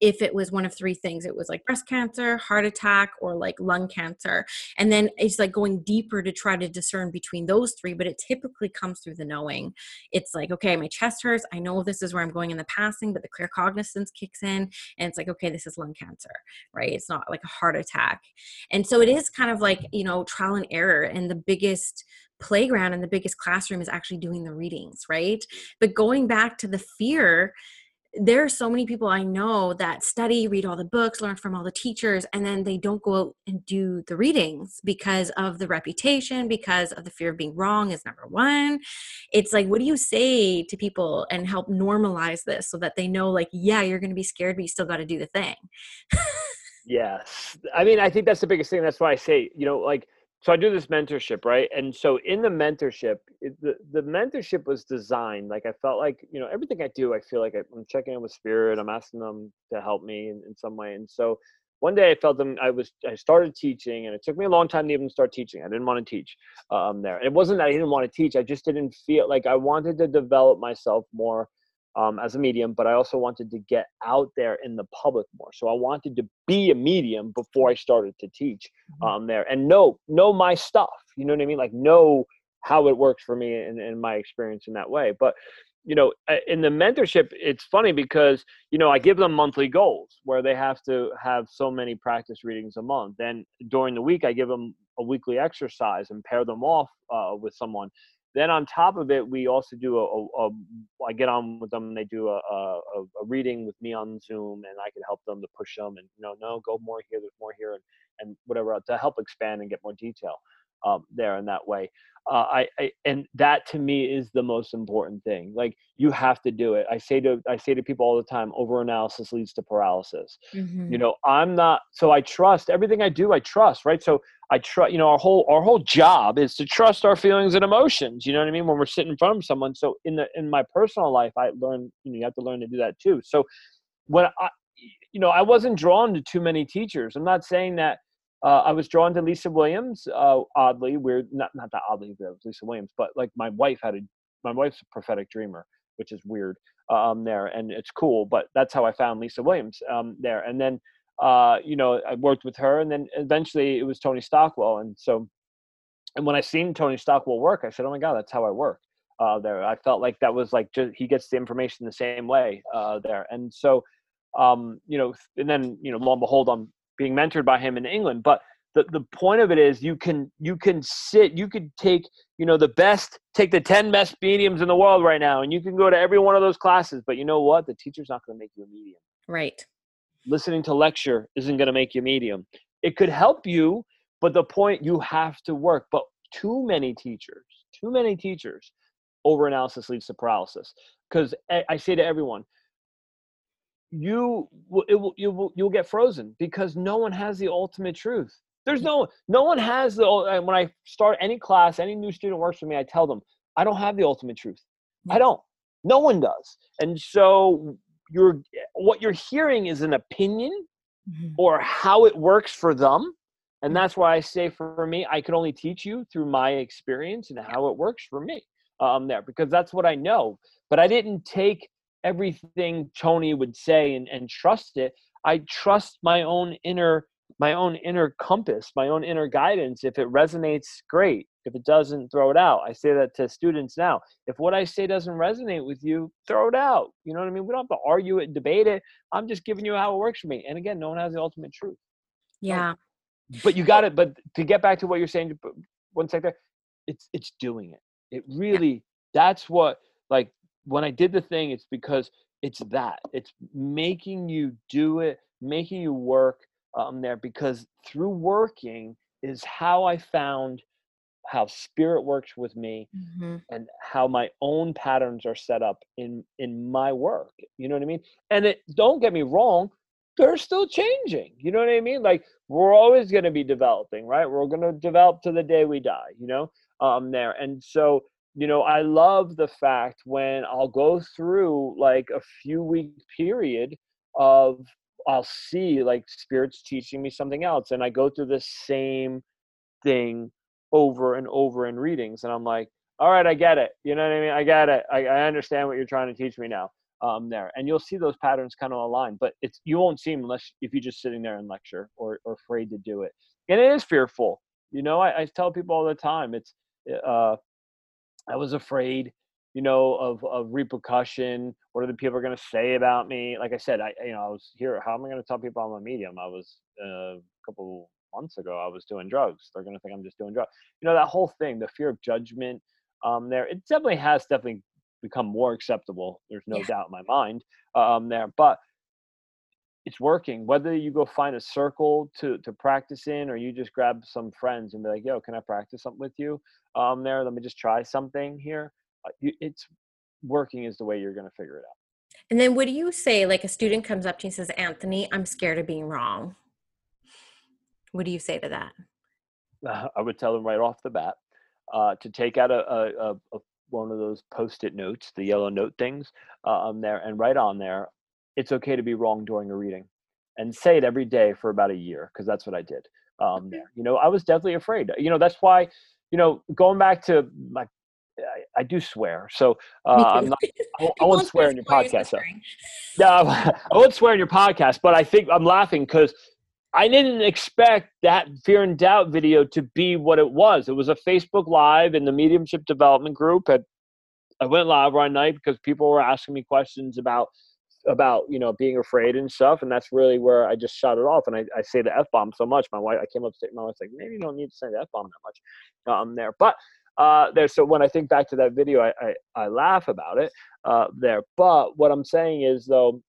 if it was one of three things it was like breast cancer heart attack or like lung cancer. And then it's like going deeper to try to discern between those three but it typically comes through the knowing. It's like okay my chest hurts. I know this is where i'm going in the passing but the claircognizance kicks in and it's like okay this is lung cancer right? It's not like a heart attack. And so it is kind of like you know trial and error and the biggest playground and the biggest classroom is actually doing the readings right? But going back to the fear there are so many people I know that study, read all the books, learn from all the teachers, and then they don't go out and do the readings because of the reputation, because of the fear of being wrong is number one. It's like, what do you say to people and help normalize this so that they know, like, yeah, you're going to be scared, but you still got to do the thing? yes. I mean, I think that's the biggest thing. That's why I say, you know, like, so I do this mentorship, right? And so in the mentorship, it, the the mentorship was designed like I felt like you know everything I do, I feel like I, am checking in with spirit. I'm asking them to help me in, in some way. And so one day I felt them. I was I started teaching, and it took me a long time to even start teaching. I didn't want to teach um, there. It wasn't that I didn't want to teach. I just didn't feel like I wanted to develop myself more um, as a medium, but I also wanted to get out there in the public more. So I wanted to be a medium before I started to teach mm-hmm. um, there and know know my stuff. You know what I mean? Like know how it works for me and, and my experience in that way. But you know, in the mentorship, it's funny because you know I give them monthly goals where they have to have so many practice readings a month. Then during the week, I give them a weekly exercise and pair them off uh, with someone then on top of it, we also do a, a, a I get on with them and they do a, a, a, reading with me on Zoom and I can help them to push them and you know, no, go more here, there's more here and, and whatever to help expand and get more detail um, there in that way. Uh, I, I, and that to me is the most important thing. Like you have to do it. I say to I say to people all the time, over analysis leads to paralysis. Mm-hmm. You know, I'm not so I trust everything I do. I trust, right? So I trust. You know, our whole our whole job is to trust our feelings and emotions. You know what I mean? When we're sitting in front of someone. So in the in my personal life, I learned, You know, you have to learn to do that too. So when I, you know, I wasn't drawn to too many teachers. I'm not saying that uh, I was drawn to Lisa Williams. Uh, oddly, weird, not not that oddly, it was Lisa Williams, but like my wife had a, my wife's a prophetic dreamer, which is weird. Um, there and it's cool, but that's how I found Lisa Williams. Um, there and then, uh, you know, I worked with her, and then eventually it was Tony Stockwell, and so, and when I seen Tony Stockwell work, I said, oh my god, that's how I work. Uh, there, I felt like that was like just, he gets the information the same way uh, there, and so, um, you know, and then you know, lo and behold, I'm being mentored by him in England. But the, the point of it is you can you can sit you could take you know the best take the 10 best mediums in the world right now and you can go to every one of those classes but you know what the teacher's not going to make you a medium right listening to lecture isn't going to make you medium. It could help you but the point you have to work. But too many teachers too many teachers over analysis leads to paralysis. Because I say to everyone you it will you will you'll get frozen because no one has the ultimate truth. There's no no one has the when i start any class any new student works for me i tell them i don't have the ultimate truth. I mm. don't. No one does. And so you're what you're hearing is an opinion mm-hmm. or how it works for them and mm-hmm. that's why i say for me i can only teach you through my experience and how it works for me um there because that's what i know but i didn't take everything Tony would say and, and trust it. I trust my own inner my own inner compass, my own inner guidance. If it resonates, great. If it doesn't, throw it out. I say that to students now. If what I say doesn't resonate with you, throw it out. You know what I mean? We don't have to argue it, debate it. I'm just giving you how it works for me. And again, no one has the ultimate truth. Yeah. But you got it. But to get back to what you're saying, one second, it's it's doing it. It really. That's what like when I did the thing, it's because it's that. It's making you do it, making you work um, there because through working is how I found how spirit works with me mm-hmm. and how my own patterns are set up in in my work you know what i mean? And it don't get me wrong they're still changing you know what i mean? Like we're always going to be developing right? We're going to develop to the day we die you know um there. And so you know, I love the fact when I'll go through like a few week period of I'll see like spirits teaching me something else and I go through the same thing over and over in readings and I'm like, all right, I get it. You know what I mean? I get it. I, I understand what you're trying to teach me now. Um, there and you'll see those patterns kind of align, but it's you won't see them unless if you're just sitting there and lecture or, or afraid to do it. And it is fearful. You know, I, I tell people all the time, it's uh, I was afraid, you know, of of repercussion. What are the people going to say about me? Like I said, I you know I was here. How am I going to tell people I'm a medium? I was uh, a couple months ago. I was doing drugs. They're going to think I'm just doing drugs. You know that whole thing, the fear of judgment. Um, there, it definitely has definitely become more acceptable. There's no yeah. doubt in my mind. Um, there, but it's working. Whether you go find a circle to to practice in, or you just grab some friends and be like, "Yo, can I practice something with you?" Um, there, let me just try something here. Uh, you, it's working is the way you're going to figure it out. And then, what do you say? Like a student comes up to you and says, "Anthony, I'm scared of being wrong." What do you say to that? Uh, I would tell them right off the bat uh, to take out a, a, a, one of those post-it notes, the yellow note things, uh, um, there, and write on there it's okay to be wrong during a reading and say it every day for about a year because that's what i did um, there you know i was definitely afraid you know that's why you know going back to my I do swear. So uh, I'm not. I, I won't swear in your podcast. So. Yeah, I won't swear in your podcast, but I think I'm laughing because I didn't expect that fear and doubt video to be what it was. It was a Facebook Live in the mediumship development group. At, I went live one night because people were asking me questions about about you know being afraid and stuff, and that's really where I just shut it off. And I, I say the f bomb so much. My wife, I came up to my wife's like, maybe you don't need to say the f bomb that much um, there, but. Uh, there, so when I think back to that video, I, I, I laugh about it uh, there. But what I'm saying is, though,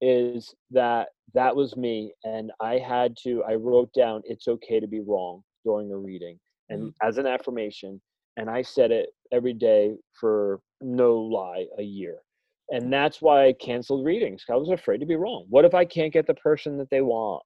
is that that was me and i had to i wrote down it's okay to be wrong during a reading and mm-hmm. as an affirmation and i said it every day for no lie a year and that's why i canceled readings i was afraid to be wrong what if i can't get the person that they want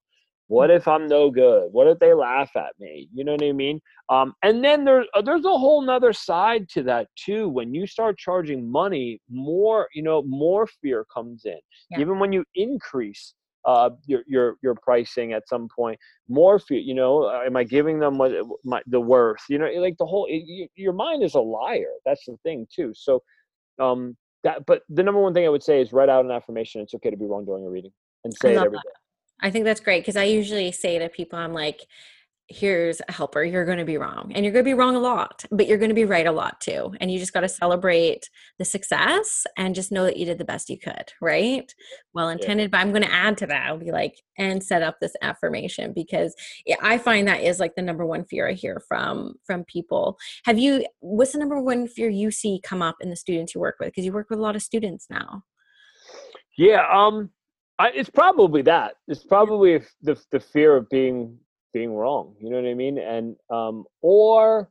what if I'm no good? What if they laugh at me? You know what I mean? Um, and then there's uh, there's a whole nother side to that too. When you start charging money, more you know, more fear comes in. Yeah. Even when you increase uh, your your your pricing at some point, more fear. You know, uh, am I giving them what my, the worth? You know, like the whole it, your mind is a liar. That's the thing too. So, um, that. But the number one thing I would say is write out an affirmation. It's okay to be wrong during a reading, and say it every that. day. I think that's great because I usually say to people, I'm like, here's a helper. You're going to be wrong. And you're going to be wrong a lot, but you're going to be right a lot too. And you just got to celebrate the success and just know that you did the best you could, right? Well intended. Yeah. But I'm going to add to that. I'll be like, and set up this affirmation because I find that is like the number one fear I hear from from people. Have you, what's the number one fear you see come up in the students you work with? Because you work with a lot of students now. Yeah. Um, I, it's probably that. It's probably the the fear of being being wrong. You know what I mean? And um, or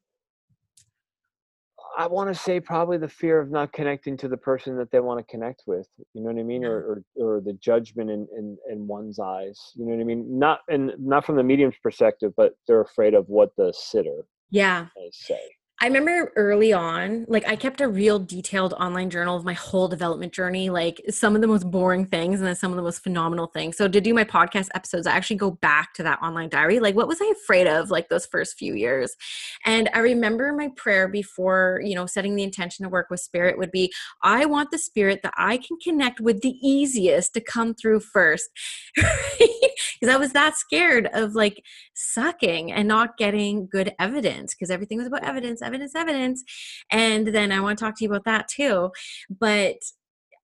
I want to say probably the fear of not connecting to the person that they want to connect with. You know what I mean? Or, or or the judgment in, in in one's eyes. You know what I mean? Not and not from the medium's perspective, but they're afraid of what the sitter yeah say. I remember early on, like I kept a real detailed online journal of my whole development journey, like some of the most boring things and then some of the most phenomenal things. So to do my podcast episodes, I actually go back to that online diary. Like what was I afraid of like those first few years? And I remember my prayer before, you know, setting the intention to work with spirit would be, I want the spirit that I can connect with the easiest to come through first. Because I was that scared of like sucking and not getting good evidence because everything was about evidence evidence, evidence. And then I want to talk to you about that too. But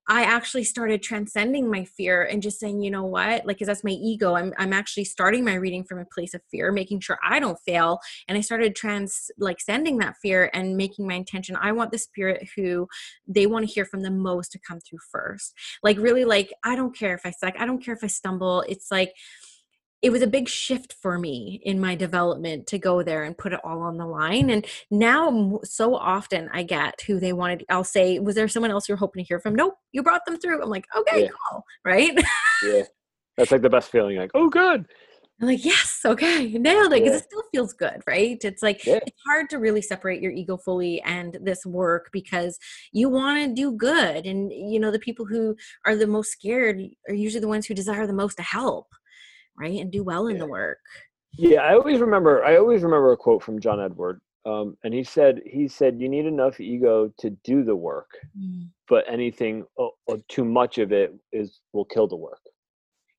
I actually started transcending my fear and just saying, you know what, like, cause that's my ego. I'm, I'm actually starting my reading from a place of fear, making sure I don't fail. And I started trans, like, sending that fear and making my intention. I want the spirit who they want to hear from the most to come through first. Like, really, like, I don't care if I suck. I don't care if I stumble. It's like, it was a big shift for me in my development to go there and put it all on the line. And now, so often, I get who they wanted. I'll say, "Was there someone else you're hoping to hear from?" Nope, you brought them through. I'm like, "Okay, yeah. cool." Right? yeah, that's like the best feeling. Like, oh, good. I'm like, yes, okay, nailed it. Because yeah. it still feels good, right? It's like yeah. it's hard to really separate your ego fully and this work because you want to do good, and you know the people who are the most scared are usually the ones who desire the most to help right and do well in the work. Yeah i always remember i always remember a quote from john edward um, and he said he said you need enough ego to do the work mm. but anything uh, uh, too much of it is will kill the work.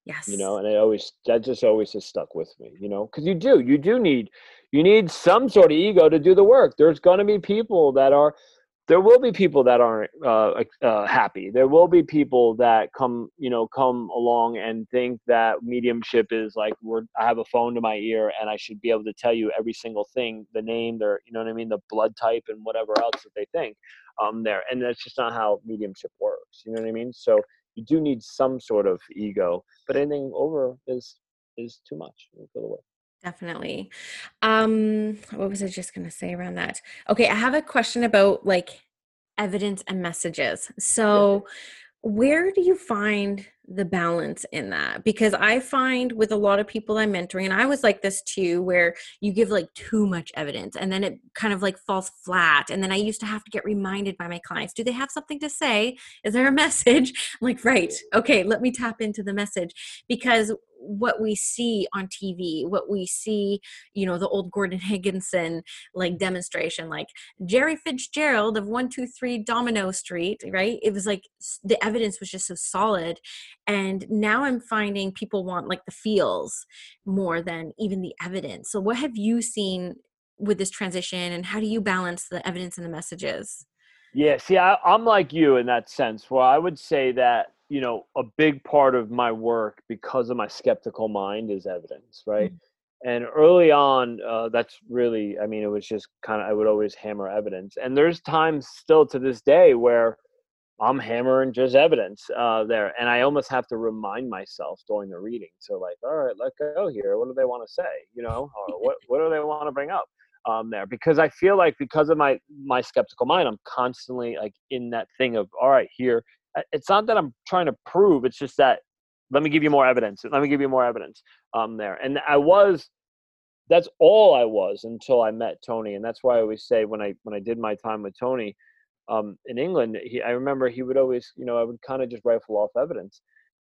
Yes you know and i always that just always has stuck with me you know because you do you do need you need some sort of ego to do the work. There's going to be people that are there will be people that aren't uh, uh, happy. There will be people that come, you know, come along and think that mediumship is like we're. I have a phone to my ear and I should be able to tell you every single thing, the name, their, you know what I mean, the blood type, and whatever else that they think. Um, there, and that's just not how mediumship works. You know what I mean? So you do need some sort of ego, but anything over is is too much for the. Definitely. Um, what was I just going to say around that? Okay, I have a question about like evidence and messages. So, where do you find the balance in that? Because i find with a lot of people i'm mentoring and i was like this too where you give like too much evidence and then it kind of like falls flat and then i used to have to get reminded by my clients do they have something to say? Is there a message? I'm like right. Okay let me tap into the message. Because what we see on TV, what we see, you know, the old Gordon Higginson like demonstration, like Jerry Fitzgerald of 123 Domino Street, right? It was like the evidence was just so solid. And now I'm finding people want like the feels more than even the evidence. So, what have you seen with this transition and how do you balance the evidence and the messages? Yeah, see, I, I'm like you in that sense, where I would say that you know a big part of my work because of my skeptical mind is evidence right? Mm-hmm. and early on uh, that's really i mean it was just kind of i would always hammer evidence. And there's times still to this day where i'm hammering just evidence uh, there and i almost have to remind myself during the reading so like all right let go here. What do they want to say? You know? Or what, what do they want to bring up um, there because I feel like because of my my skeptical mind, I'm constantly like in that thing of all right, here it's not that I'm trying to prove. It's just that let me give you more evidence. Let me give you more evidence um, there. And I was, that's all I was until I met Tony. And that's why I always say when I when I did my time with Tony um, in England, he, I remember he would always, you know, I would kind of just rifle off evidence.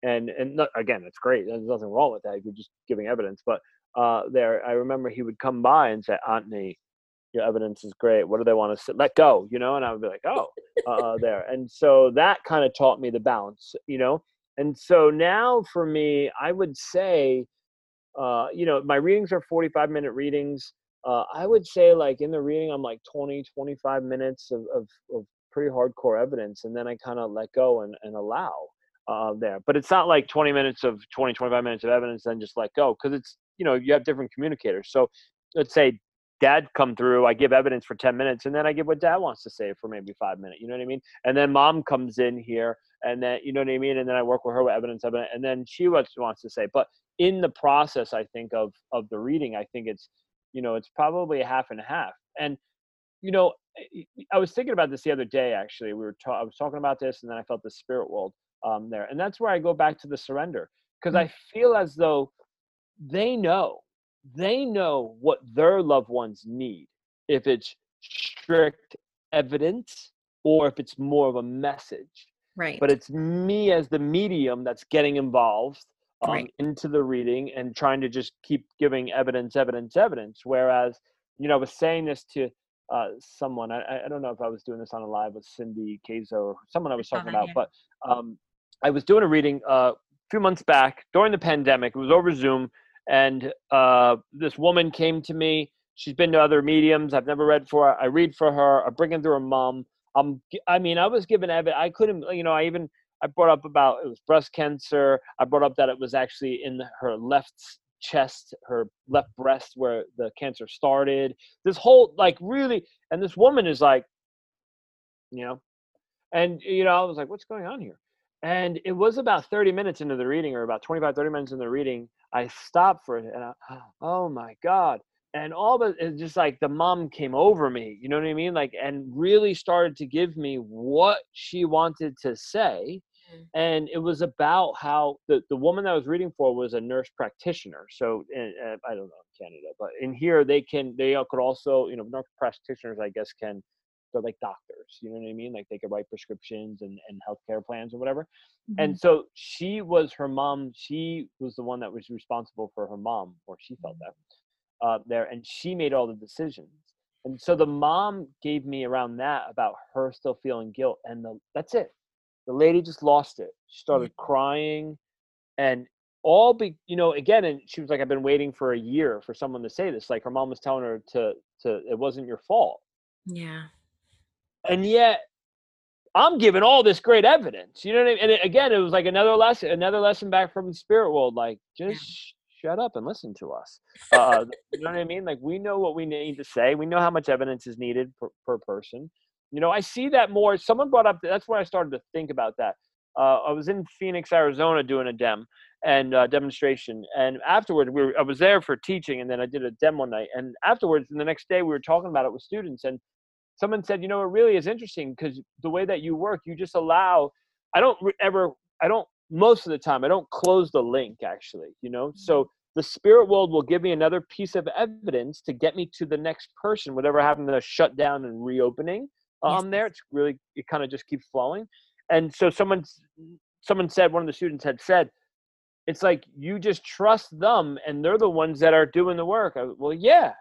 And and not, again, it's great. There's nothing wrong with that. You're just giving evidence. But uh, there, I remember he would come by and say, Anthony, your evidence is great. What do they want to say? let go? You know, and I would be like, oh, uh, there. And so that kind of taught me the balance, you know. And so now for me, I would say, uh, you know, my readings are 45 minute readings. Uh, I would say like in the reading, I'm like 20, 25 minutes of, of, of pretty hardcore evidence. And then I kind of let go and, and allow uh, there. But it's not like 20 minutes of 20, 25 minutes of evidence, then just let go. Cause it's, you know, you have different communicators. So let's say dad come through i give evidence for 10 minutes and then i give what dad wants to say for maybe five minutes you know what i mean? And then mom comes in here and then you know what i mean? And then i work with her with evidence evidence and then she wants, wants to say. But in the process i think of of the reading i think it's you know it's probably a half and a half. And you know i was thinking about this the other day actually. We were ta- i was talking about this and then i felt the spirit world um there. And that's where i go back to the surrender because mm-hmm. i feel as though they know they know what their loved ones need if it's strict evidence or if it's more of a message. Right. but it's me as the medium that's getting involved um, right. into the reading and trying to just keep giving evidence evidence evidence. Whereas you know i was saying this to uh, someone I, I don't know if i was doing this on a live with cindy Kaza or someone i was talking about but um, i was doing a reading uh, a few months back during the pandemic it was over zoom and uh, this woman came to me. She's been to other mediums. I've never read for. I read for her. I bring in through her mom. Um, I mean, I was given evidence. I couldn't, you know, I even I brought up about it was breast cancer. I brought up that it was actually in her left chest, her left breast where the cancer started. This whole like really, and this woman is like, you know, and you know, I was like, what's going on here? And it was about 30 minutes into the reading, or about 25, 30 minutes into the reading, I stopped for it and I, oh my God. And all but it's just like the mom came over me, you know what I mean? Like, and really started to give me what she wanted to say. Mm. And it was about how the, the woman that I was reading for was a nurse practitioner. So in, uh, I don't know in Canada, but in here they can, they could also, you know, nurse practitioners, I guess, can they're like doctors you know what i mean? Like they could write prescriptions and, and healthcare plans or whatever. Mm-hmm. and so she was her mom she was the one that was responsible for her mom or she felt mm-hmm. that uh, there and she made all the decisions. And so the mom gave me around that about her still feeling guilt and the, that's it. The lady just lost it. She started mm-hmm. crying and all be you know again and she was like i've been waiting for a year for someone to say this. Like her mom was telling her to to it wasn't your fault. Yeah and yet I'm giving all this great evidence. You know what I mean? And it, again, it was like another lesson, another lesson back from the spirit world. Like, just yeah. shut up and listen to us. Uh, you know what I mean? Like, we know what we need to say. We know how much evidence is needed per, per person. You know, I see that more. Someone brought up. That's when I started to think about that. Uh, I was in Phoenix, Arizona, doing a dem and uh, demonstration, and afterwards, we were, I was there for teaching, and then I did a dem one night. And afterwards, and the next day, we were talking about it with students, and someone said, you know, it really is interesting because the way that you work, you just allow. I don't ever. I don't most of the time. I don't close the link actually. You know, so mm-hmm. the spirit world will give me another piece of evidence to get me to the next person, whatever happened to shut down and reopening um, yes. there. It's really it kind of just keeps flowing. And so someone someone said one of the students had said, it's like you just trust them and they're the ones that are doing the work. Well, yeah,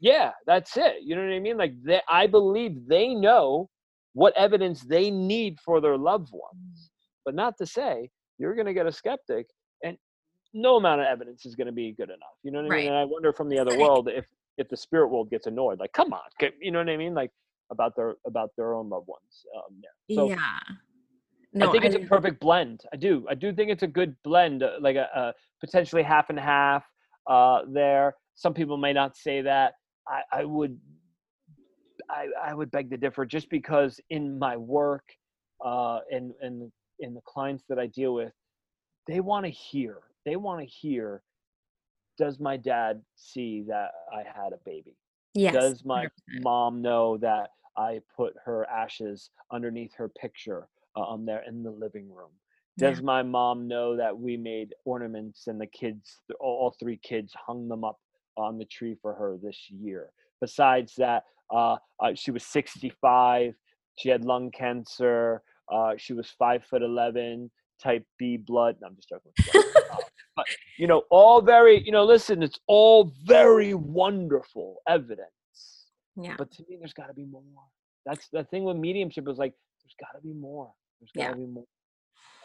yeah, that's it. You know what I mean? Like they, I believe they know what evidence they need for their loved ones, but not to say you're going to get a skeptic and no amount of evidence is going to be good enough. You know what I mean? And I wonder from the other world if if the spirit world gets annoyed, like, come on, you know what I mean? Like about their about their own loved ones. Um, yeah. So, yeah. No, I think it's a perfect blend. I do. I do think it's a good blend, uh, like a, a potentially half and half uh, there. Some people may not say that. I, I would I, I would beg to differ just because in my work uh, and and in the clients that I deal with, they want to hear. They want to hear. Does my dad see that I had a baby? Yes. Does my 100%. mom know that I put her ashes underneath her picture on there in the living room? Does yeah. my mom know that we made ornaments and the kids, all three kids, hung them up on the tree for her this year? Besides that, uh, uh, she was 65. She had lung cancer. Uh, she was five foot 11, type B blood. No, I'm just joking. But, you know, all very, you know, listen, it's all very wonderful evidence. Yeah. But to me, there's got to be more. That's the thing with mediumship is like, there's got to be more. There's got to yeah. be more.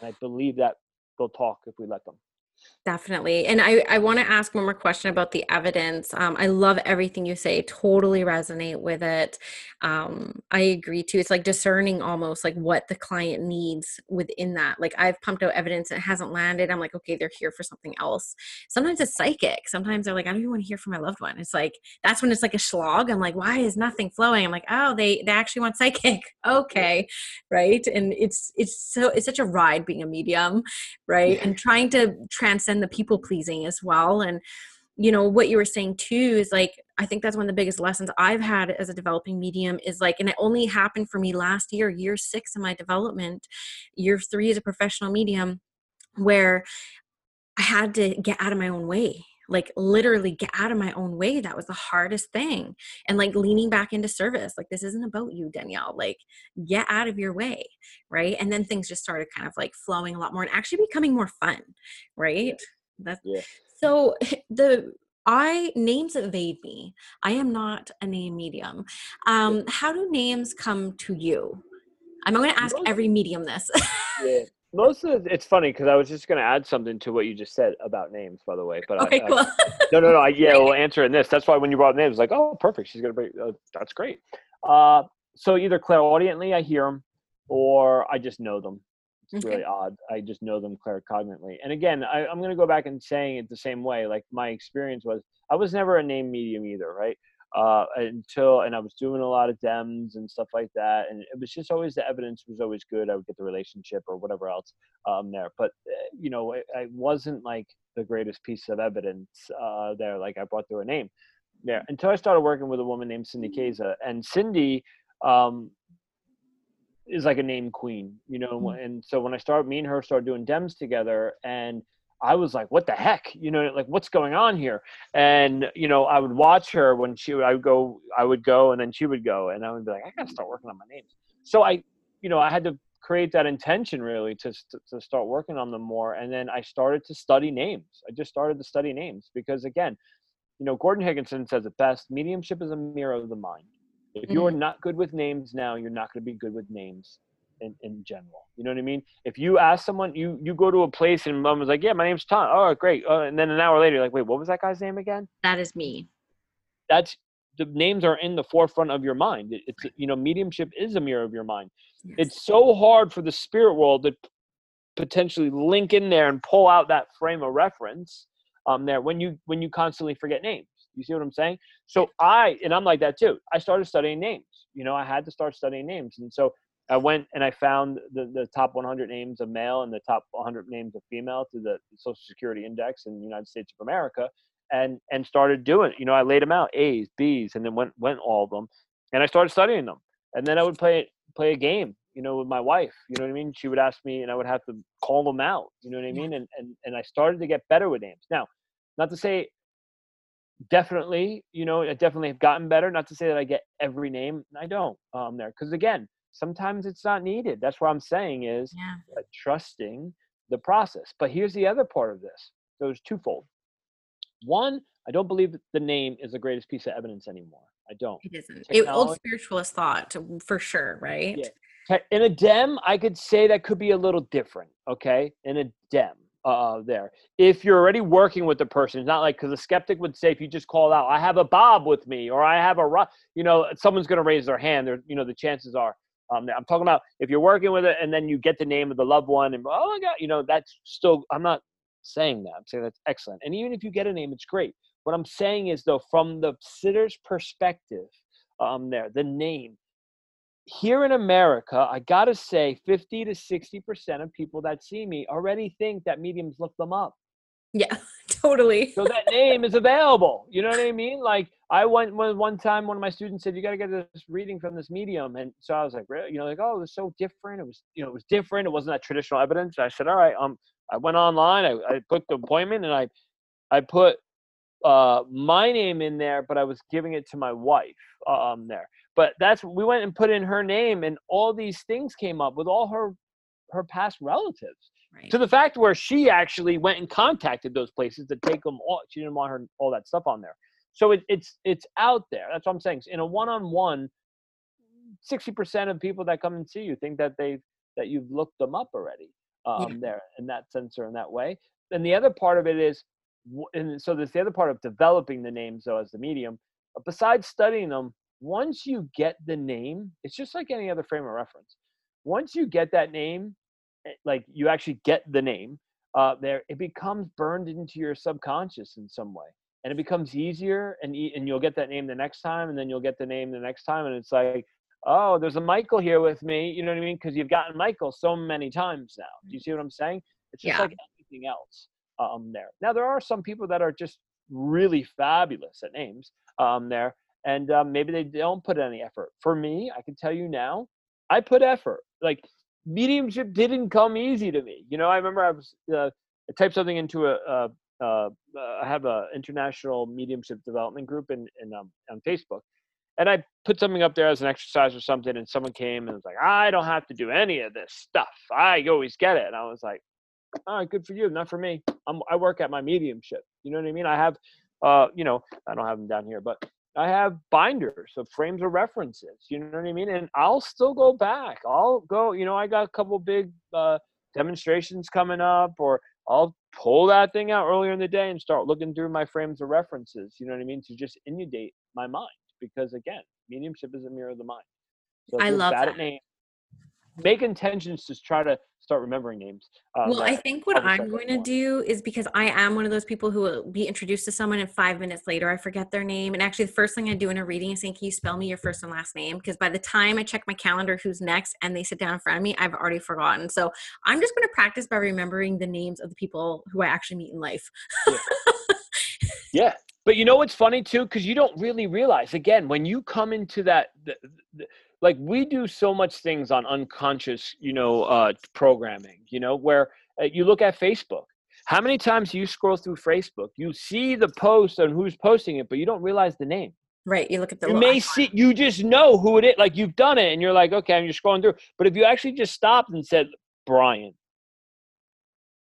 And I believe that they'll talk if we let them. Definitely. And I, I want to ask one more question about the evidence. Um, I love everything you say, totally resonate with it. Um, I agree too. It's like discerning almost like what the client needs within that. Like I've pumped out evidence that hasn't landed. I'm like, okay, they're here for something else. Sometimes it's psychic. Sometimes they're like, I don't even want to hear from my loved one. It's like, that's when it's like a slog. I'm like, why is nothing flowing? I'm like, oh, they, they actually want psychic. okay. Right. And it's, it's so, it's such a ride being a medium. Right. And trying to transcend the people pleasing as well. And you know what you were saying too is like i think that's one of the biggest lessons i've had as a developing medium is like and it only happened for me last year year six of my development year three as a professional medium where i had to get out of my own way like literally get out of my own way that was the hardest thing and like leaning back into service like this isn't about you danielle like get out of your way right and then things just started kind of like flowing a lot more and actually becoming more fun right that's yeah. so the I names evade me. I am not a name medium. Um, how do names come to you? I'm going to ask every medium this. yeah, most of it's funny because I was just going to add something to what you just said about names, by the way. But okay, I, cool. I, no, no, no. I, yeah, we'll answer in this. That's why when you brought names, like, oh, perfect. She's going to be. Uh, that's great. Uh, so either clairaudiently, I hear them, or I just know them. It's okay. really odd. I just know them claircognitely. And again, I, I'm going to go back and saying it the same way. Like my experience was, I was never a name medium either, right? Uh, until and I was doing a lot of dems and stuff like that, and it was just always the evidence was always good. I would get the relationship or whatever else um, there, but uh, you know, it, it, wasn't like the greatest piece of evidence uh, there. Like I brought through a name there until I started working with a woman named Cindy Kaza, and Cindy. Um, is like a name queen, you know, mm-hmm. and so when I started, me and her started doing dems together, and I was like, what the heck? You know, like what's going on here? And, you know, I would watch her when she would, I would go, I would go and then she would go and I would be like, I got to start working on my names. So I, you know, I had to create that intention really to, to start working on them more. And then I started to study names. I just started to study names because again, you know, Gordon Higginson says it best, mediumship is a mirror of the mind. If you're mm-hmm. not good with names now, you're not going to be good with names in, in general. You know what I mean? If you ask someone, you you go to a place and mom was like, "Yeah, my name's Tom." Oh, great. Uh, and then an hour later, you're like, "Wait, what was that guy's name again?" That is me. That's the names are in the forefront of your mind. It, it's you know, mediumship is a mirror of your mind. Yes. It's so hard for the spirit world to potentially link in there and pull out that frame of reference um there when you when you constantly forget names. You see what I'm saying? So I and I'm like that too. I started studying names. You know, I had to start studying names, and so I went and I found the, the top 100 names of male and the top 100 names of female through the Social Security Index in the United States of America, and and started doing. You know, I laid them out A's, B's, and then went went all of them, and I started studying them. And then I would play play a game, you know, with my wife. You know what I mean? She would ask me, and I would have to call them out. You know what I mean? And and and I started to get better with names. Now, not to say definitely, you know, I definitely have gotten better. Not to say that I get every name. I don't um, there because again sometimes it's not needed. That's what I'm saying is yeah. trusting the process. But here's the other part of this. So it's twofold. One, I don't believe the name is the greatest piece of evidence anymore. I don't. It isn't. It, old spiritualist thought for sure, right? Yeah. In a dem, I could say that could be a little different. Okay, in a dem, uh, there. If you're already working with the person, it's not like because a skeptic would say if you just call out, "I have a Bob with me," or "I have a," you know, someone's going to raise their hand. There, you know, the chances are. Um, I'm talking about if you're working with it and then you get the name of the loved one and oh my god, you know, that's still. I'm not saying that. I'm saying that's excellent. And even if you get a name, it's great. What I'm saying is, though, from the sitter's perspective, um, there, the name, here in America, I gotta say, 50 to 60% of people that see me already think that mediums look them up. Yeah, totally. so that name is available. You know what I mean? Like I went one time, one of my students said, "You got to get this reading from this medium," and so I was like, "Really?" You know, like, "Oh, it was so different. It was, you know, it was different. It wasn't that traditional evidence." I said, "All right." Um, I went online. I, I put the appointment, and I, I put uh, my name in there, but I was giving it to my wife um, there. But that's we went and put in her name, and all these things came up with all her her past relatives. Right. To the fact where she actually went and contacted those places to take them all. She didn't want her all that stuff on there. So it, it's it's out there. That's what I'm saying. In a one-on-one, sixty percent of people that come and see you think that they that you've looked them up already. Um, yeah. There in that sense or in that way. And the other part of it is and so there's the other part of developing the names though as the medium besides studying them once you get the name it's just like any other frame of reference once you get that name like you actually get the name uh, there it becomes burned into your subconscious in some way and it becomes easier and and you'll get that name the next time and then you'll get the name the next time and it's like oh there's a michael here with me you know what i mean because you've gotten michael so many times now do you see what i'm saying it's just yeah. like anything else um, there. Now there are some people that are just really fabulous at names um, there, and um, maybe they don't put any effort. For me, I can tell you now, I put effort. Like mediumship didn't come easy to me. You know, I remember I was uh, I typed something into a. a uh, I have a international mediumship development group in, in um, on Facebook, and I put something up there as an exercise or something, and someone came and was like, "I don't have to do any of this stuff. I always get it." And I was like, all right, good for you, not for me. I'm, I work at my mediumship. You know what I mean? I have, uh, you know, I don't have them down here, but I have binders of frames of references. You know what I mean? And I'll still go back. I'll go. You know, I got a couple big uh, demonstrations coming up, or I'll pull that thing out earlier in the day and start looking through my frames of references. You know what I mean? To just inundate my mind, because again, mediumship is a mirror of the mind. So I love that. Name, make intentions to try to start remembering names. Uh, well, I think what I'm going to do is because I am one of those people who will be introduced to someone and five minutes later I forget their name. And actually, the first thing I do in a reading is saying, Can you spell me your first and last name? Because by the time I check my calendar, who's next, and they sit down in front of me, I've already forgotten. So I'm just going to practice by remembering the names of the people who I actually meet in life. yeah. yeah. But you know what's funny too? Because you don't really realize, again, when you come into that. The, the, like we do so much things on unconscious you know uh, programming you know where uh, you look at facebook. How many times you scroll through facebook you see the post and who's posting it but you don't realize the name. Right you look at the you may see you just know who it is like you've done it and you're like okay i'm just scrolling through. But if you actually just stopped and said brian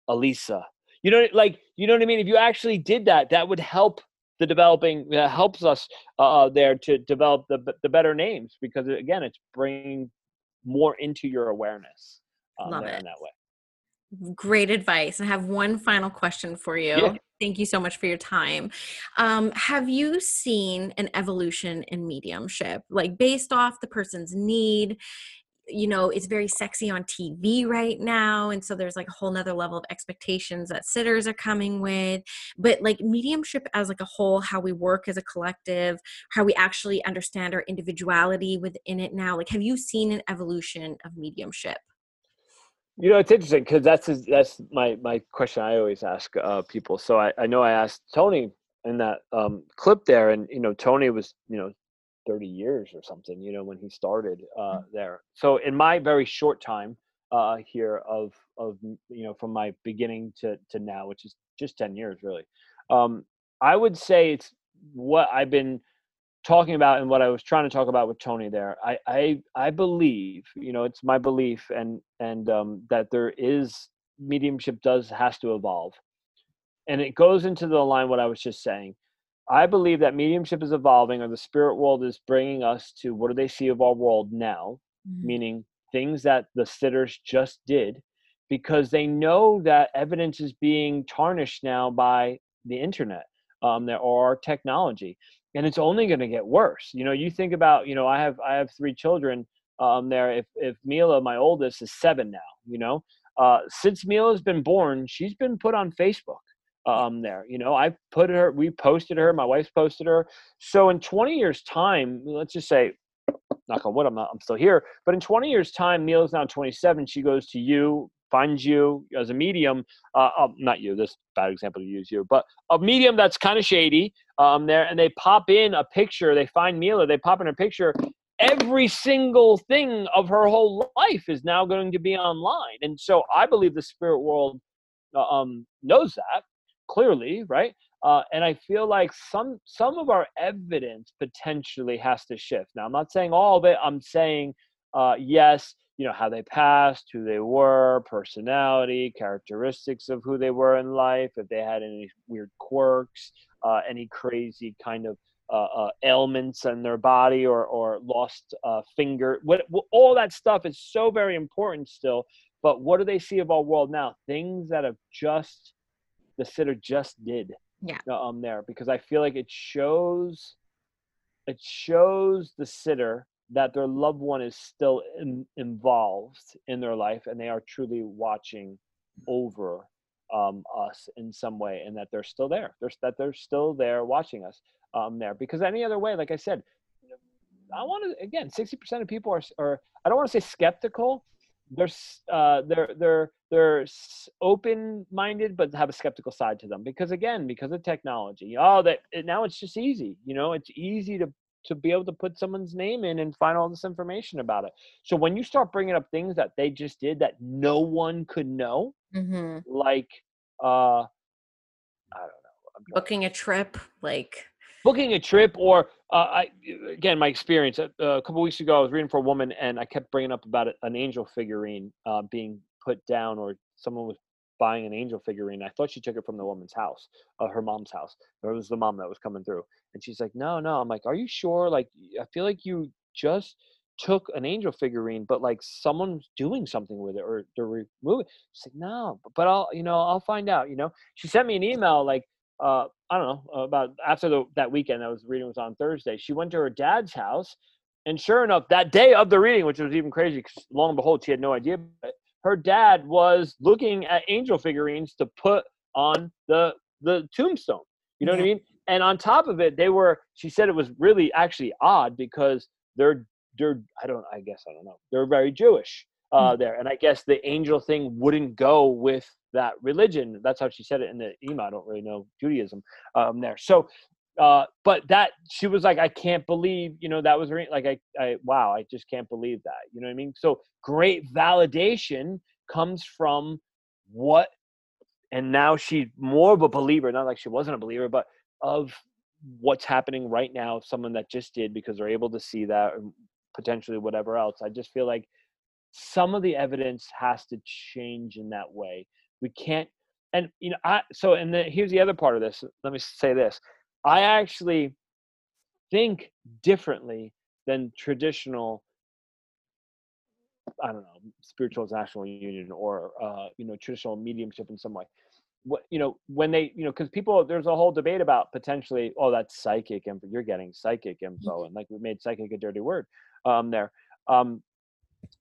elisa you know like you know what i mean? If you actually did that that would help the developing uh, helps us uh, there to develop the the better names because again it's bringing more into your awareness um, Love it. in that way great advice i have one final question for you yeah. thank you so much for your time um, have you seen an evolution in mediumship like based off the person's need you know it's very sexy on tv right now and so there's like a whole nother level of expectations that sitters are coming with but like mediumship as like a whole how we work as a collective how we actually understand our individuality within it now like have you seen an evolution of mediumship? You know it's interesting because that's that's my my question i always ask uh, people so I, I know i asked tony in that um, clip there and you know tony was you know 30 years or something, you know, when he started uh, mm. there. So in my very short time uh, here of of you know from my beginning to to now, which is just 10 years really, um, I would say it's what I've been talking about and what I was trying to talk about with Tony there. I I I believe, you know, it's my belief and and um, that there is mediumship does has to evolve and it goes into the line what i was just saying i believe that mediumship is evolving or the spirit world is bringing us to what do they see of our world now mm-hmm. meaning things that the sitters just did because they know that evidence is being tarnished now by the internet um, there or technology and it's only going to get worse. You know you think about you know i have i have three children um, there if if mila my oldest is seven now you know? Uh, since mila's been born she's been put on facebook um, there you know i put her we posted her my wife's posted her so in 20 years time let's just say knock on wood i'm not i'm still here but in 20 years time mila's now 27 she goes to you finds you as a medium, uh, uh, not you, this bad example to use you, but a medium that's kind of shady um, there, and they pop in a picture, they find Mila, they pop in a picture, every single thing of her whole life is now going to be online. And so I believe the spirit world uh, um, knows that clearly, right? Uh, and I feel like some some of our evidence potentially has to shift. Now, I'm not saying all of it. I'm saying uh, yes, you know how they passed who they were personality characteristics of who they were in life if they had any weird quirks uh, any crazy kind of uh, uh, ailments in their body or or lost uh, finger what, what, all that stuff is so very important still but what do they see of our world now things that have just the sitter just did yeah. um there because i feel like it shows it shows the sitter that their loved one is still in, involved in their life and they are truly watching over um, us in some way and that they're still there. They're, that they're still there watching us um, there. Because any other way like i said i want to again 60% of people are, are i don't want to say skeptical they're uh, they're they're they're open minded but have a skeptical side to them because again because of technology oh that now it's just easy you know it's easy to to be able to put someone's name in and find all this information about it. So when you start bringing up things that they just did that no one could know, mm-hmm. like uh, I don't know, booking a trip, like booking a trip, or uh, I again my experience uh, a couple weeks ago I was reading for a woman and I kept bringing up about an angel figurine uh, being put down or someone was buying an angel figurine. I thought she took it from the woman's house, uh, her mom's house. It was the mom that was coming through. And she's like, no, no. I'm like, are you sure? Like, I feel like you just took an angel figurine, but like someone's doing something with it or they're removing. She's like, no, but I'll, you know, I'll find out. You know, she sent me an email like, uh, I don't know, about after the, that weekend I was reading was on Thursday. She went to her dad's house, and sure enough, that day of the reading, which was even crazy, because long and behold, she had no idea. But her dad was looking at angel figurines to put on the the tombstone. You know yeah. what I mean? And on top of it, they were. She said it was really actually odd because they're they're I don't I guess I don't know they're very Jewish uh, mm. there, and I guess the angel thing wouldn't go with that religion. That's how she said it in the email. I don't really know Judaism um, there. So uh, but that she was like, I can't believe, you know, that was like, I, I, wow, I just can't believe that, you know what I mean? So great validation comes from what, and now she's more of a believer, not like she wasn't a believer, but of what's happening right now. Someone that just did because they're able to see that, potentially whatever else. I just feel like some of the evidence has to change in that way. We can't, and you know, I so and the, here's the other part of this. Let me say this I actually think differently than traditional I don't know, spiritual national union or uh, you know, traditional mediumship in some way. What you know, when they you know, because people there's a whole debate about potentially, oh, that's psychic info. You're getting psychic info, mm-hmm. and like we made psychic a dirty word um, there. Um,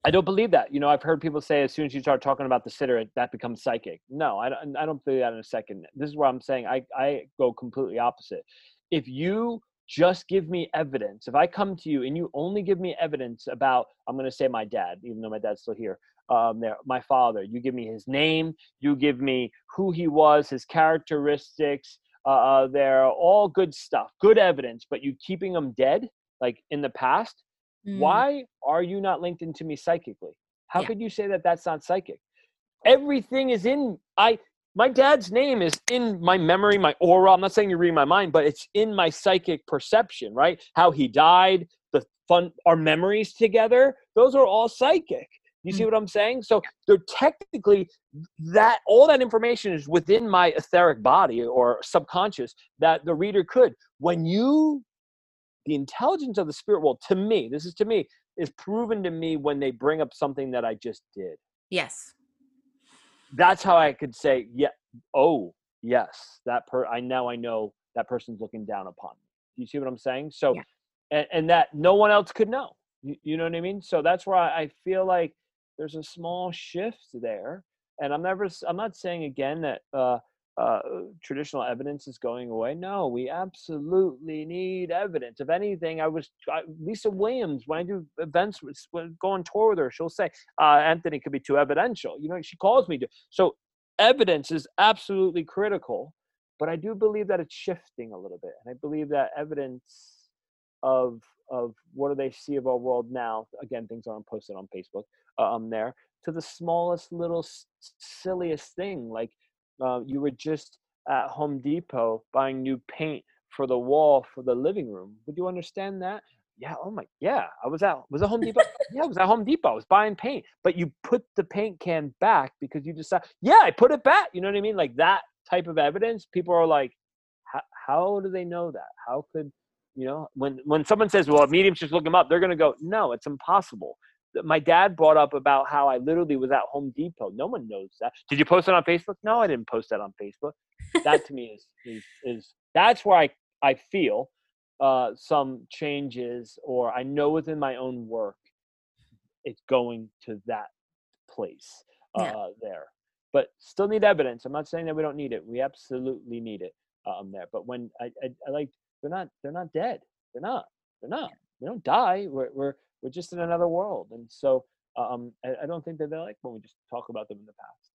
I don't believe that. You know, I've heard people say as soon as you start talking about the sitter, that becomes psychic. No, I don't, I don't believe that in a second. This is where I'm saying I, I go completely opposite. If you just give me evidence, if I come to you and you only give me evidence about, I'm going to say my dad, even though my dad's still here, um, there, my father, you give me his name, you give me who he was, his characteristics, uh, uh they're all good stuff, good evidence, but you keeping him dead, like in the past, Mm. Why are you not linked into me psychically? How yeah. could you say that that's not psychic? Everything is in I my dad's name is in my memory, my aura. I'm not saying you read my mind, but it's in my psychic perception, right? How he died, the fun our memories together, those are all psychic. You see what I'm saying? So they're technically that all that information is within my etheric body or subconscious that the reader could. When you the intelligence of the spirit world, to me, this is to me, is proven to me when they bring up something that I just did. Yes. That's how I could say, yeah, oh, yes, that per I now I know that person's looking down upon me. Do you see what I'm saying? So yeah. and, and that no one else could know. You, you know what I mean? So that's where I, I feel like there's a small shift there. And I'm never I'm not saying again that uh uh, traditional evidence is going away. No, we absolutely need evidence. If anything, I was I, Lisa Williams when I do events, when go on tour with her, she'll say uh, Anthony could be too evidential. You know, she calls me to. So evidence is absolutely critical, but I do believe that it's shifting a little bit, and I believe that evidence of of what do they see of our world now? Again, things aren't posted on Facebook. Uh, um, there to the smallest little silliest thing like uh, you were just at Home Depot buying new paint for the wall for the living room. Would you understand that? Yeah. Oh my. Yeah. I was at was at Home Depot. yeah, I was at Home Depot. I was buying paint, but you put the paint can back because you decided. Yeah, I put it back. You know what I mean? Like that type of evidence. People are like, how do they know that? How could you know when when someone says, "Well, mediums just look them up," they're gonna go, "No, it's impossible." My dad brought up about how I literally was at Home Depot. No one knows that. Did you post it on Facebook? No, I didn't post that on Facebook. that to me is, is is that's where I I feel uh, some changes, or I know within my own work, it's going to that place uh, yeah. there. But still need evidence. I'm not saying that we don't need it. We absolutely need it um, there. But when I, I, I like, they're not they're not dead. They're not. They're not. We don't die. We're we're we're just in another world. And so um, I, I don't think that they like when we just talk about them in the past.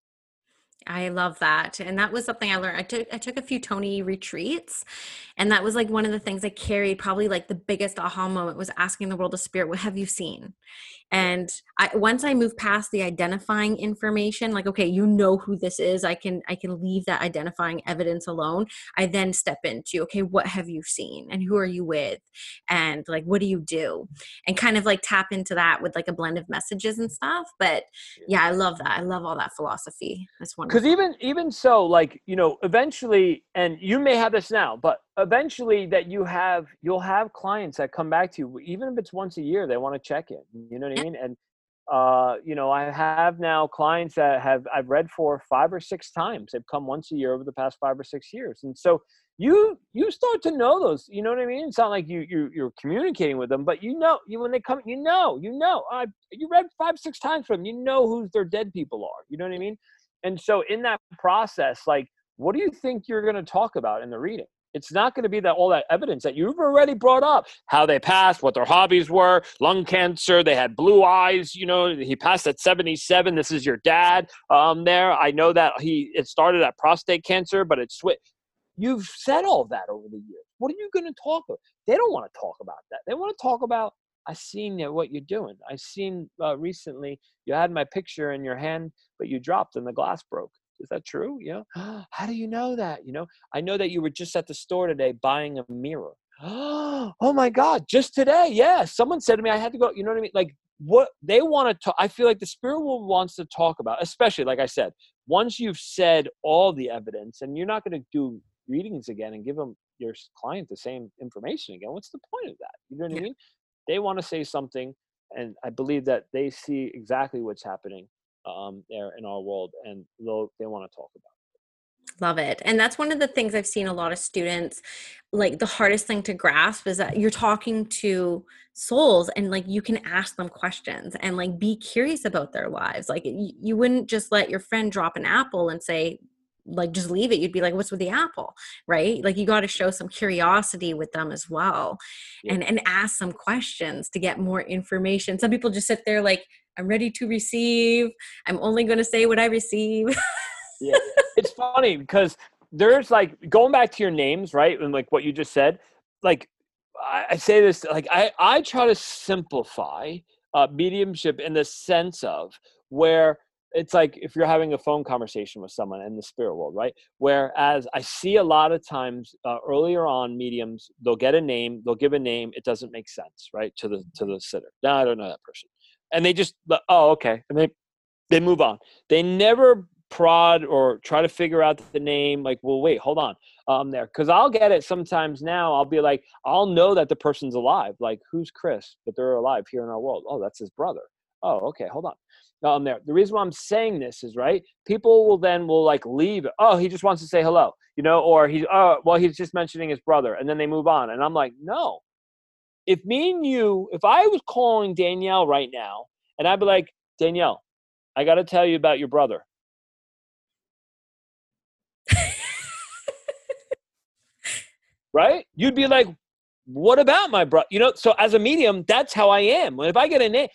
I love that. And that was something I learned. I took I took a few Tony retreats and that was like one of the things I carried probably like the biggest aha moment was asking the world of spirit, what have you seen? and I, once i move past the identifying information like okay you know who this is i can i can leave that identifying evidence alone i then step into okay what have you seen and who are you with and like what do you do and kind of like tap into that with like a blend of messages and stuff but yeah i love that i love all that philosophy that's wonderful because even even so like you know eventually and you may have this now but eventually that you have you'll have clients that come back to you even if it's once a year they want to check in you know what i mean? And uh, you know i have now clients that have i've read for five or six times they've come once a year over the past five or six years and so you you start to know those you know what i mean? It's not like you, you you're communicating with them but you know you when they come you know you know uh, you read five six times from them you know who their dead people are you know what i mean and so in that process like what do you think you're going to talk about in the reading it's not going to be that all that evidence that you've already brought up how they passed, what their hobbies were, lung cancer, they had blue eyes. You know, he passed at 77. This is your dad um, there. I know that he it started at prostate cancer, but it switched. You've said all that over the years. What are you going to talk about? They don't want to talk about that. They want to talk about I seen what you're doing. I seen uh, recently you had my picture in your hand, but you dropped and the glass broke. Is that true? You know how do you know that? You know i know that you were just at the store today buying a mirror. Oh my god just today? Yeah someone said to me i had to go you know what i mean? Like what they want to talk i feel like the spirit world wants to talk about especially like i said once you've said all the evidence and you're not going to do readings again and give them your client the same information again what's the point of that? You know what yeah. i mean they want to say something and i believe that they see exactly what's happening um, there in our world, and they'll they want to talk about. It. Love it. And that's one of the things I've seen a lot of students like the hardest thing to grasp is that you're talking to souls and like you can ask them questions and like be curious about their lives. Like you, you wouldn't just let your friend drop an apple and say, like just leave it you'd be like what's with the apple right like you got to show some curiosity with them as well yeah. and and ask some questions to get more information some people just sit there like I'm ready to receive. I'm only going to say what I receive. yeah. It's funny because there's like going back to your names, right? And like what you just said, like I, I say this, like I, I try to simplify uh, mediumship in the sense of where it's like if you're having a phone conversation with someone in the spirit world, right? Whereas I see a lot of times uh, earlier on mediums, they'll get a name, they'll give a name, it doesn't make sense, right? To the to the sitter. No, I don't know that person. And they just oh okay. And they they move on. They never prod or try to figure out the name like well wait hold on um there. Because i'll get it sometimes now i'll be like i'll know that the person's alive like who's chris? But they're alive here in our world. Oh that's his brother. Oh okay hold on um there the reason why i'm saying this is right people will then will like leave oh he just wants to say hello you know or he's oh well he's just mentioning his brother and then they move on and i'm like no if me and you if i was calling danielle right now and i'd be like danielle i got to tell you about your brother right? You'd be like, what about my brother? You know, so as a medium, that's how I am. If I get a name,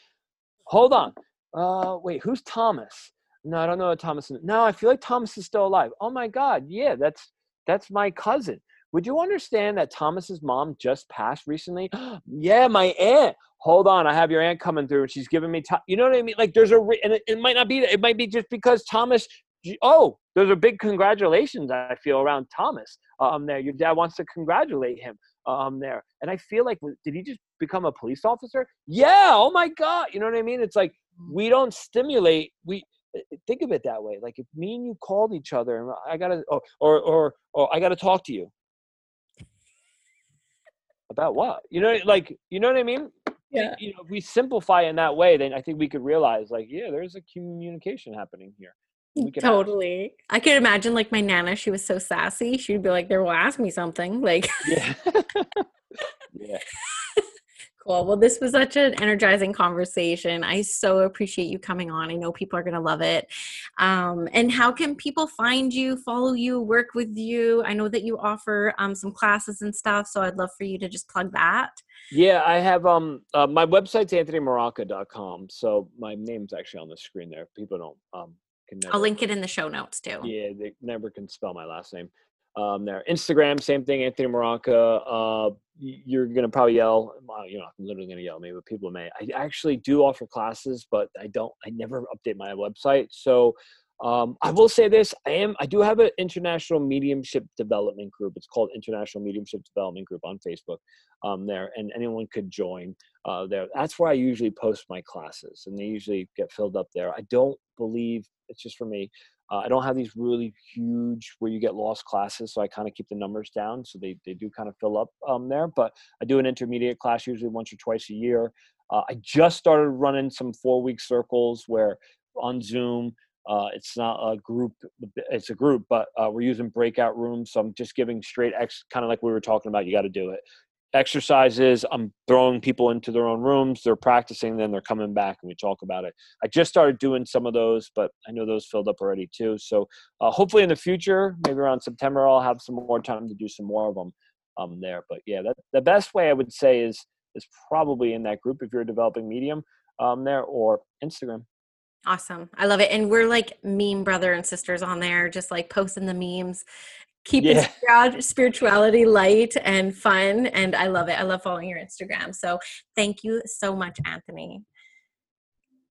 hold on. Uh, wait, who's Thomas? No, I don't know Thomas. No, I feel like Thomas is still alive. Oh my God, yeah, that's that's my cousin. Would you understand that Thomas's mom just passed recently? yeah, my aunt. Hold on, I have your aunt coming through, and she's giving me. To- you know what I mean? Like, there's a, re- and it, it might not be. It might be just because Thomas oh, there's a big congratulations I feel around Thomas um, there. Your dad wants to congratulate him um, there. And I feel like, did he just become a police officer? Yeah. Oh my God. You know what I mean? It's like. We don't stimulate. We eh, eh, think of it that way. Like if me and you called each other and I gotta, or, or, or, or I gotta talk to you about what? You know, like, you know what I mean? Yeah. You know, if we simplify in that way, then I think we could realize like, yeah, there's a communication happening here totally ask. i could imagine like my nana she was so sassy she'd be like there will ask me something like yeah yeah cool. Well this was such an energizing conversation. I so appreciate you coming on. I know people are going to love it. Um, and how can people find you follow you work with you? I know that you offer um, some classes and stuff so i'd love for you to just plug that. Yeah i have um uh, my website's anthonymaraca.com so my name's actually on the screen there. People don't um can never, I'll link it in the show notes too. Yeah, they never can spell my last name. Um, there, Instagram, same thing. Anthony Maraca. Uh, you're gonna probably yell. You know, I'm literally gonna yell. Maybe but people may. I actually do offer classes, but I don't. I never update my website. So um, I will say this: I am. I do have an international mediumship development group. It's called International Mediumship Development Group on Facebook. Um, there, and anyone could join uh, there. That's where I usually post my classes, and they usually get filled up there. I don't believe it's just for me. Uh, I don't have these really huge where you get lost classes, so I kind of keep the numbers down, so they they do kind of fill up um, there. But I do an intermediate class usually once or twice a year. Uh, I just started running some four week circles where on Zoom uh, it's not a group; it's a group, but uh, we're using breakout rooms. So I'm just giving straight X, kind of like we were talking about. You got to do it. Exercises. I'm throwing people into their own rooms. They're practicing, then they're coming back, and we talk about it. I just started doing some of those, but I know those filled up already too. So uh, hopefully in the future, maybe around September, I'll have some more time to do some more of them um, there. But yeah, that, the best way I would say is is probably in that group if you're developing medium um, there or Instagram. Awesome. I love it. And we're like meme brother and sisters on there, just like posting the memes, keeping yeah. spirituality light and fun. And I love it. I love following your Instagram. So thank you so much, Anthony.